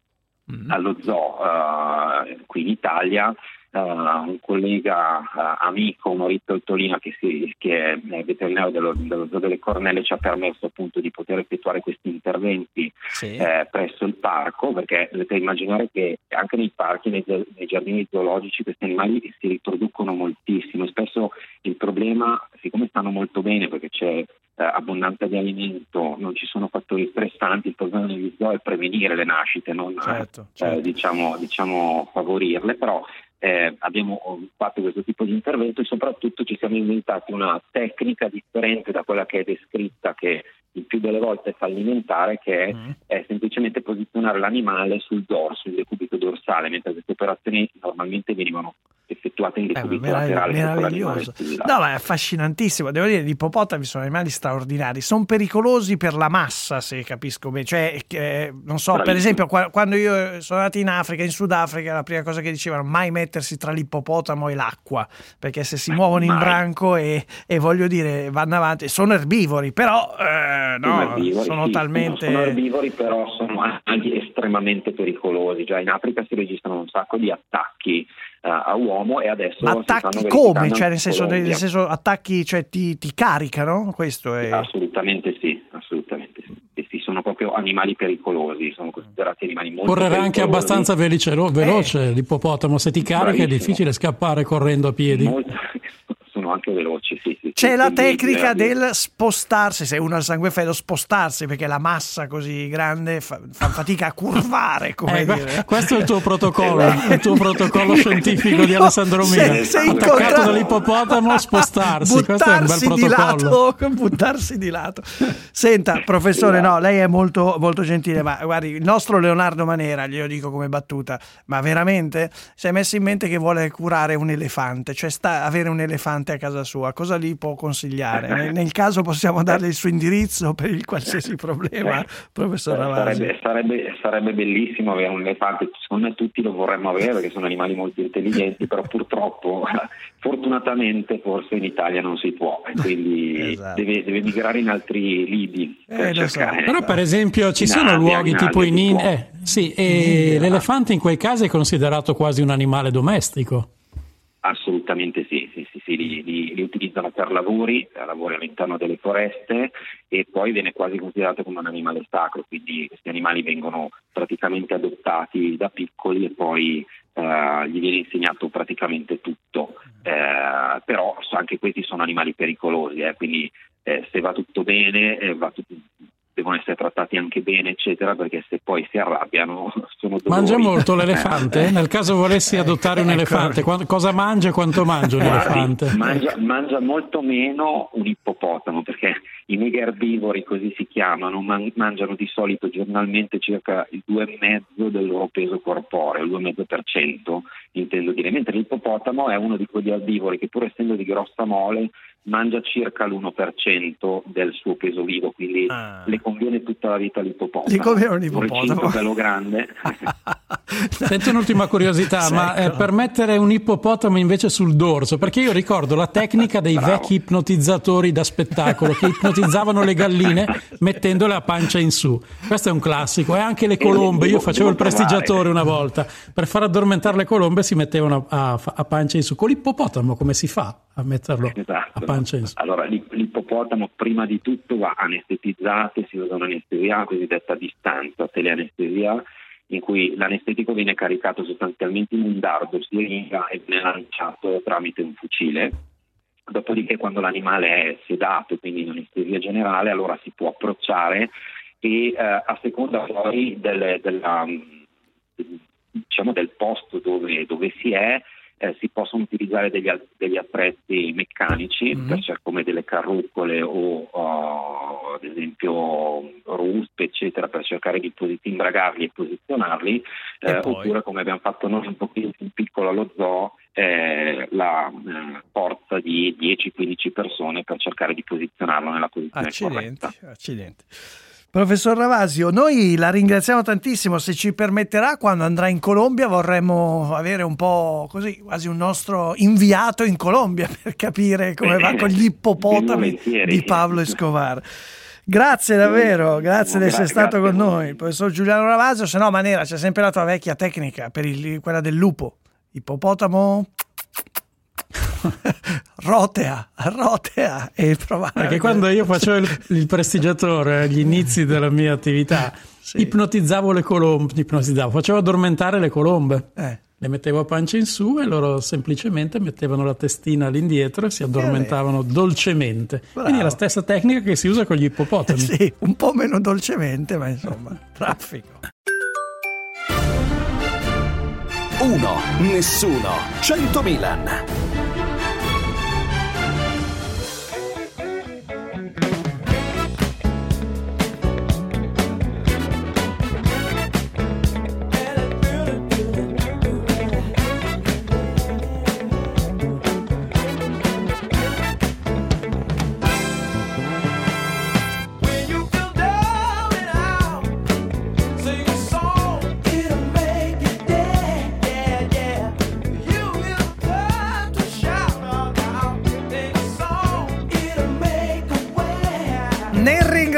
allo zoo eh, qui in Italia. Eh, un collega eh, amico, Maurizio Ottolina, che, si- che è veterinario dello, dello zoo delle Cornelle, ci ha permesso appunto di poter effettuare questi interventi eh, presso il parco, perché dovete immaginare che anche nei parchi, nei, nei giardini zoologici, questi animali si riproducono moltissimo. Spesso il problema, siccome stanno molto bene perché c'è eh, abbondanza di alimento, non ci sono fattori stressanti, il problema negli zoo è prevenire le nascite, non eh, eh, diciamo, diciamo favorirle, però eh, abbiamo fatto questo tipo di intervento e soprattutto ci siamo inventati una tecnica differente da quella che è descritta, che il più delle volte è fallimentare, che è, è semplicemente posizionare l'animale sul dorso, il decubito dorsale, mentre queste operazioni normalmente venivano effettuate in decubito Meravigli- laterale. per meraviglioso. No, ma è affascinantissimo. Devo dire, gli ippopotami sono animali straordinari. Sono pericolosi per la massa, se capisco bene. Cioè, eh, non so, per Bravissimo. esempio, qua- quando io sono andato in Africa, in Sudafrica, la prima cosa che dicevano, mai mettersi tra l'ippopotamo e l'acqua, perché se si muovono in mai. branco e, e voglio dire, vanno avanti, sono erbivori, però eh, no, Sono erbivori, sono sì, talmente... sono erbivori, però sono anche estremamente pericolosi. Già in Africa si registrano un sacco di attacchi eh, a uomo e adesso attacchi come? Cioè, nel senso, nel senso attacchi, cioè ti, ti caricano? Questo è... Assolutamente sì, assolutamente sì. Sì, sono proprio animali pericolosi, sono considerati animali molto Correrà anche abbastanza veloce, veloce l'ippopotamo, se ti carica è Bravissimo. difficile scappare correndo a piedi. Molto- sono anche veloci, sì. C'è la tecnica eh, del spostarsi, se uno ha il sangue freddo, spostarsi perché la massa così grande fa, fa fatica a curvare, come Eh, dire. questo è il tuo protocollo, il tuo protocollo scientifico di Alessandro Se- Mina. se Attaccato incontra- dall'ippopotamo, spostarsi. Questo è un bel Buttarsi di protocollo. lato, buttarsi di lato. Senta, professore, no, lei è molto, molto gentile, ma guardi, il nostro Leonardo Manera, glielo dico come battuta, ma veramente si è messo in mente che vuole curare un elefante, cioè sta avere un elefante a casa sua, cosa gli può consigliare? Nel, nel caso possiamo darle il suo indirizzo per il qualsiasi problema, professor Ravasi. Sarebbe, sarebbe- sarebbe bellissimo avere un elefante, secondo me tutti lo vorremmo avere perché sono animali molto intelligenti, però purtroppo, fortunatamente, forse in Italia non si può e quindi Esatto. deve, deve migrare in altri lidi per Eh, lo so. Però per esempio ci In sono Asia, luoghi in tipo in India, eh, sì, e l'elefante in quei casi è considerato quasi un animale domestico. Assolutamente sì, sì, sì, sì, utilizzano per lavori, lavori all'interno delle foreste e poi viene quasi considerato come un animale sacro, quindi questi animali vengono praticamente adottati da piccoli e poi eh, gli viene insegnato praticamente tutto, Eh, però anche questi sono animali pericolosi, eh, quindi eh, se va tutto bene eh, va tut- devono essere trattati anche bene, eccetera, perché se poi si arrabbiano sono dolori. Mangia molto l'elefante? Nel caso volessi adottare un elefante, qua- cosa mangia e quanto mangia un elefante? Mangia, mangia molto meno un ippopotamo perché i mega erbivori, così si chiamano, man- mangiano di solito giornalmente circa il 2,5 del loro peso corporeo, il 2,5% intendo dire, mentre l'ippopotamo è uno di quegli erbivori che pur essendo di grossa mole mangia circa l'1% del suo peso vivo, quindi le conviene tutta la vita l'ippopotamo. Gli conviene un Un ippopotamo. recinto bello grande. Senti un'ultima curiosità, ma eh, per mettere un ippopotamo invece sul dorso, perché io ricordo la tecnica dei vecchi ipnotizzatori da spettacolo che ipnotizzavano le galline mettendole a pancia in su. Questo è un classico, e anche le colombe, io facevo il prestigiatore una volta, per far addormentare le colombe si mettevano a, a pancia in su. Con l'ippopotamo come si fa a metterlo a pancia in su? Allora, l'i- l'ippopotamo prima di tutto va anestetizzato, si usa un'anestesia cosiddetta distanza, teleanestesia, in cui l'anestetico viene caricato sostanzialmente in un dardo siringa e viene lanciato tramite un fucile. Dopodiché quando l'animale è sedato, quindi in anestesia generale, allora si può approcciare e eh, a seconda poi del, della, diciamo, del posto dove, dove si è, eh, si possono utilizzare degli, degli attrezzi meccanici, Mhm. per cioè come delle carrucole o oh, ad esempio ruspe, eccetera, per cercare di posi- imbragarli e posizionarli, E eh, oppure come abbiamo fatto noi un pochino più piccolo allo zoo, eh, la eh, forza di 10-15 persone per cercare di posizionarlo nella posizione Accidenti, corretta. accidenti. Professor Ravasio, noi la ringraziamo tantissimo. Se ci permetterà, quando andrà in Colombia, vorremmo avere un po' così, quasi un nostro inviato in Colombia per capire come va con gli ippopotami di Pablo Escobar. Grazie davvero, grazie di essere stato con noi. Professor Giuliano Ravasio, se no, Manera, c'è sempre la tua vecchia tecnica per il- quella del lupo. Ippopotamo. rotea, rotea e provare. Perché quando io facevo il, il prestigiatore agli inizi della mia attività, ipnotizzavo le colombe, ipnotizzavo, facevo addormentare le colombe. Eh. Le mettevo a pancia in su e loro semplicemente mettevano la testina all'indietro e si addormentavano dolcemente. Quindi è la stessa tecnica che si usa con gli ippopotami. Sì, un po' meno dolcemente, ma insomma, traffico. 1. Nessuno. 100 Milan.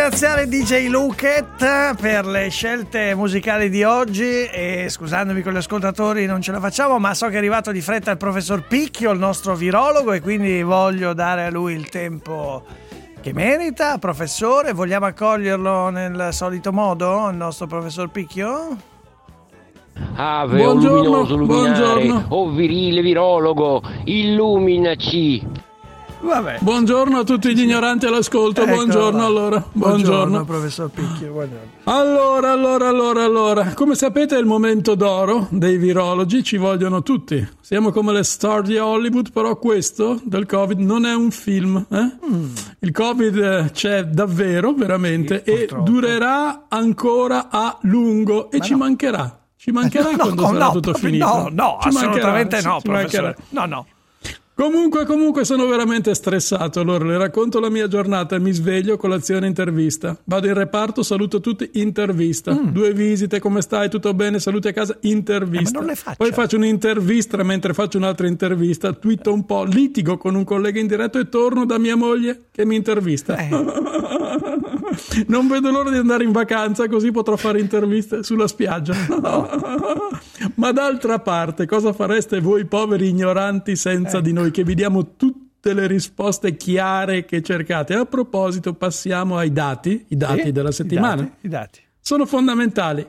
Ringraziare DJ Luket per le scelte musicali di oggi e scusandomi con gli ascoltatori non ce la facciamo, ma so che è arrivato di fretta il professor Picchio, il nostro virologo, e quindi voglio dare a lui il tempo che merita. Professore, vogliamo accoglierlo nel solito modo, il nostro professor Picchio? Ave, o Buongiorno, luminoso luminare, buongiorno. o virile virologo, illuminaci. Vabbè. Buongiorno a tutti gli ignoranti all'ascolto, Eccolo buongiorno là. allora. Buongiorno, Buongiorno. professor Picchio. Buongiorno. Allora, allora, allora, allora. Come sapete è il momento d'oro dei virologi, ci vogliono tutti. Siamo come le star di Hollywood, però questo del Covid non è un film. eh? Il Covid eh, c'è davvero, veramente, e durerà ancora a lungo e ci mancherà. Ci mancherà No, quando no, sarà no, tutto finito. no, no, Ci assolutamente mancherà, no, ci mancherà. professore. No, no. Comunque, comunque sono veramente stressato. Allora, le racconto la mia giornata. Mi sveglio, colazione, intervista. Vado in reparto, saluto tutti, intervista. Due visite, come stai? Tutto bene? Saluti a casa, intervista. Mm. Eh, ma non le faccia. Poi faccio un'intervista mentre faccio un'altra intervista, twitto un po', litigo con un collega in diretto e torno da mia moglie che mi intervista. Eh. non vedo l'ora di andare in vacanza così potrò fare interviste sulla spiaggia. Ma d'altra parte, cosa fareste voi poveri ignoranti senza di noi che vi diamo tutte le risposte chiare che cercate? A proposito, passiamo ai dati, i dati Sì, della i settimana. dati, I dati. Sono fondamentali.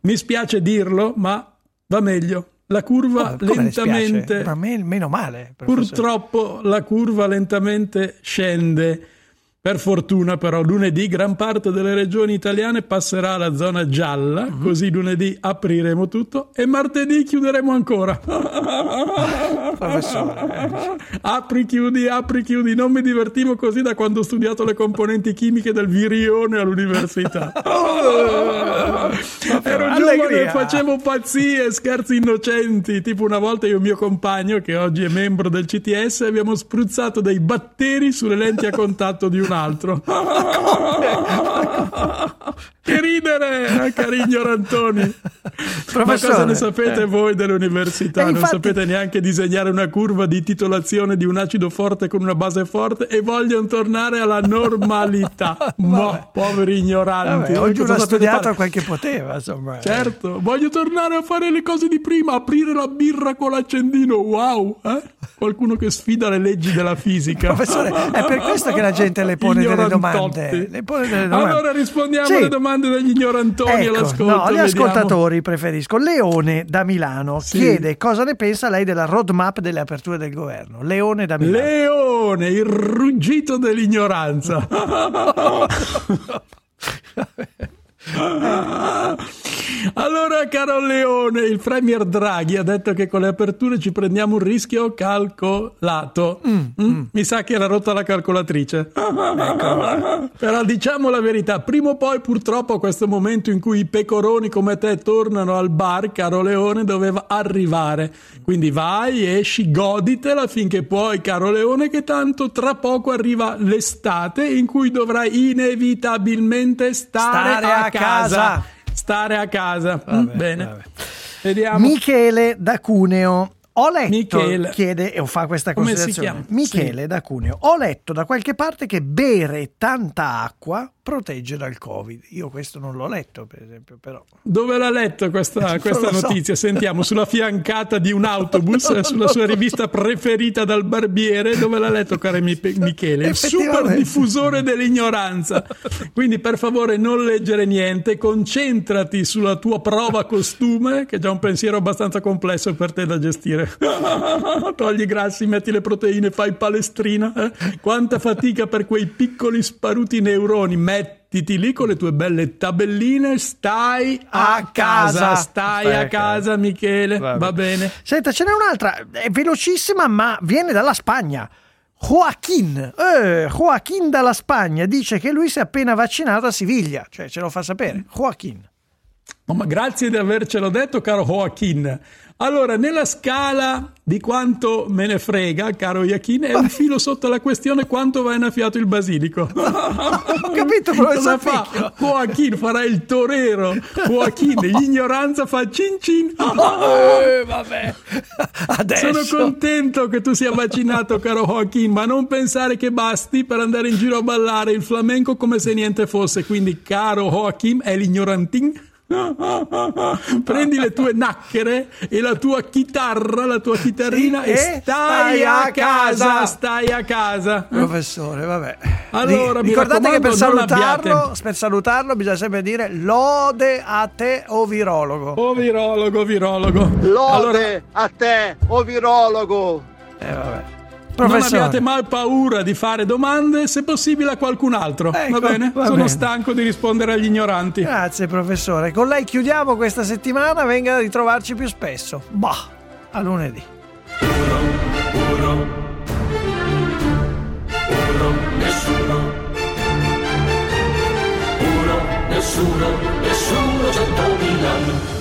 Mi spiace dirlo, ma va meglio. La curva Oh, lentamente Ma me- meno male. professore. Purtroppo la curva lentamente scende. Per fortuna però lunedì gran parte delle regioni italiane passerà alla zona gialla, Mhm. così lunedì apriremo tutto e martedì chiuderemo ancora. Professore, apri, chiudi, apri, chiudi. Non mi divertivo così da quando ho studiato le componenti chimiche del virione all'università. Ero giovane e facevo pazzie, scherzi innocenti. Tipo una volta io e mio compagno, che oggi è membro del CTS, abbiamo spruzzato dei batteri sulle lenti a contatto di un altro. che ridere, eh, cari ignorantoni. Ma Professore, cosa ne sapete eh. voi dell'università? Eh, non infatti- sapete neanche disegnare una curva di titolazione di un acido forte con una base forte e vogliono tornare alla normalità. Ma poveri ignoranti. Vabbè, ognuno ha studiato fare? quel che poteva, insomma. Certo, voglio tornare a fare le cose di prima, aprire la birra con l'accendino, wow! eh? Qualcuno che sfida le leggi della fisica. Professore, è per questo che la gente le pone delle domande. Le pone delle domande. Allora rispondiamo Sì. alle domande degli ignorantoni Ecco, all'ascolto. no, gli ascoltatori preferisco. Leone da Milano Sì. chiede cosa ne pensa lei della roadmap delle aperture del governo. Leone da Milano. Leone, il ruggito dell'ignoranza. Allora, caro Leone, il Premier Draghi ha detto che con le aperture ci prendiamo un rischio calcolato. Mm? Mi sa che era rotta la calcolatrice. Però diciamo la verità, prima o poi purtroppo questo momento in cui i pecoroni come te tornano al bar, caro Leone, doveva arrivare. Quindi vai, esci, goditela finché puoi, caro Leone, che tanto tra poco arriva l'estate in cui dovrai inevitabilmente stare, Stare a, a casa. casa. Stare a casa. Vabbè, Mm, Bene. vabbè. Vediamo. Michele da Cuneo. Ho letto, Michele. chiede e fa questa Come si considerazione. chiama? Michele da Cuneo. Ho letto da qualche parte che bere tanta acqua protegge dal Covid. Io questo non l'ho letto, per esempio, però. Dove l'ha letto questa, questa lo so. notizia? Sentiamo, sulla fiancata di un autobus, Non sulla lo sua so. rivista preferita dal barbiere. Dove l'ha letto, caro Mi- Michele? Il super diffusore dell'ignoranza. Quindi, per favore, non leggere niente, concentrati sulla tua prova costume, che è già un pensiero abbastanza complesso per te da gestire. Togli i grassi, metti le proteine, fai palestrina. eh? Quanta fatica per quei piccoli sparuti neuroni. Mettiti lì con le tue belle tabelline, stai a, A casa, casa. stai Stai a a casa, Michele. Vabbè. Va bene. Senta, ce n'è un'altra, è velocissima, ma viene dalla Spagna. Joaquin, eh, Joaquin dalla Spagna dice che lui si è appena vaccinato a Siviglia, cioè ce lo fa sapere. Joaquin. Oh, ma grazie di avercelo detto, caro Joaquin. Allora, nella scala di quanto me ne frega, caro Joaquin, è un filo sotto la questione quanto va innaffiato il basilico. Ho capito, Cosa professor fa? Picchio. Joaquin farà il torero. Joaquin, l'ignoranza fa cin cin. Eh, vabbè. Adesso. Sono contento che tu sia vaccinato, caro Joaquin, ma non pensare che basti per andare in giro a ballare il flamenco come se niente fosse. Quindi, caro Joaquin, è l'ignorantin. Prendi le tue nacchere e la tua chitarra, la tua chitarrina Sì, e stai, stai a casa, casa. stai a casa. Professore, vabbè. Allora, Ricordate che per salutarlo, per salutarlo bisogna sempre dire lode a te o virologo. O virologo, virologo. Lode a te, o virologo. Eh, vabbè. Professore. Non abbiate mai paura di fare domande, se possibile a qualcun altro. Ecco, va bene? Va Sono bene. stanco di rispondere agli ignoranti. Grazie, professore. Con lei chiudiamo questa settimana. Venga a ritrovarci più spesso. Bah, a lunedì. Uno, uno, uno, nessuno. Uno, nessuno, nessuno, centomila.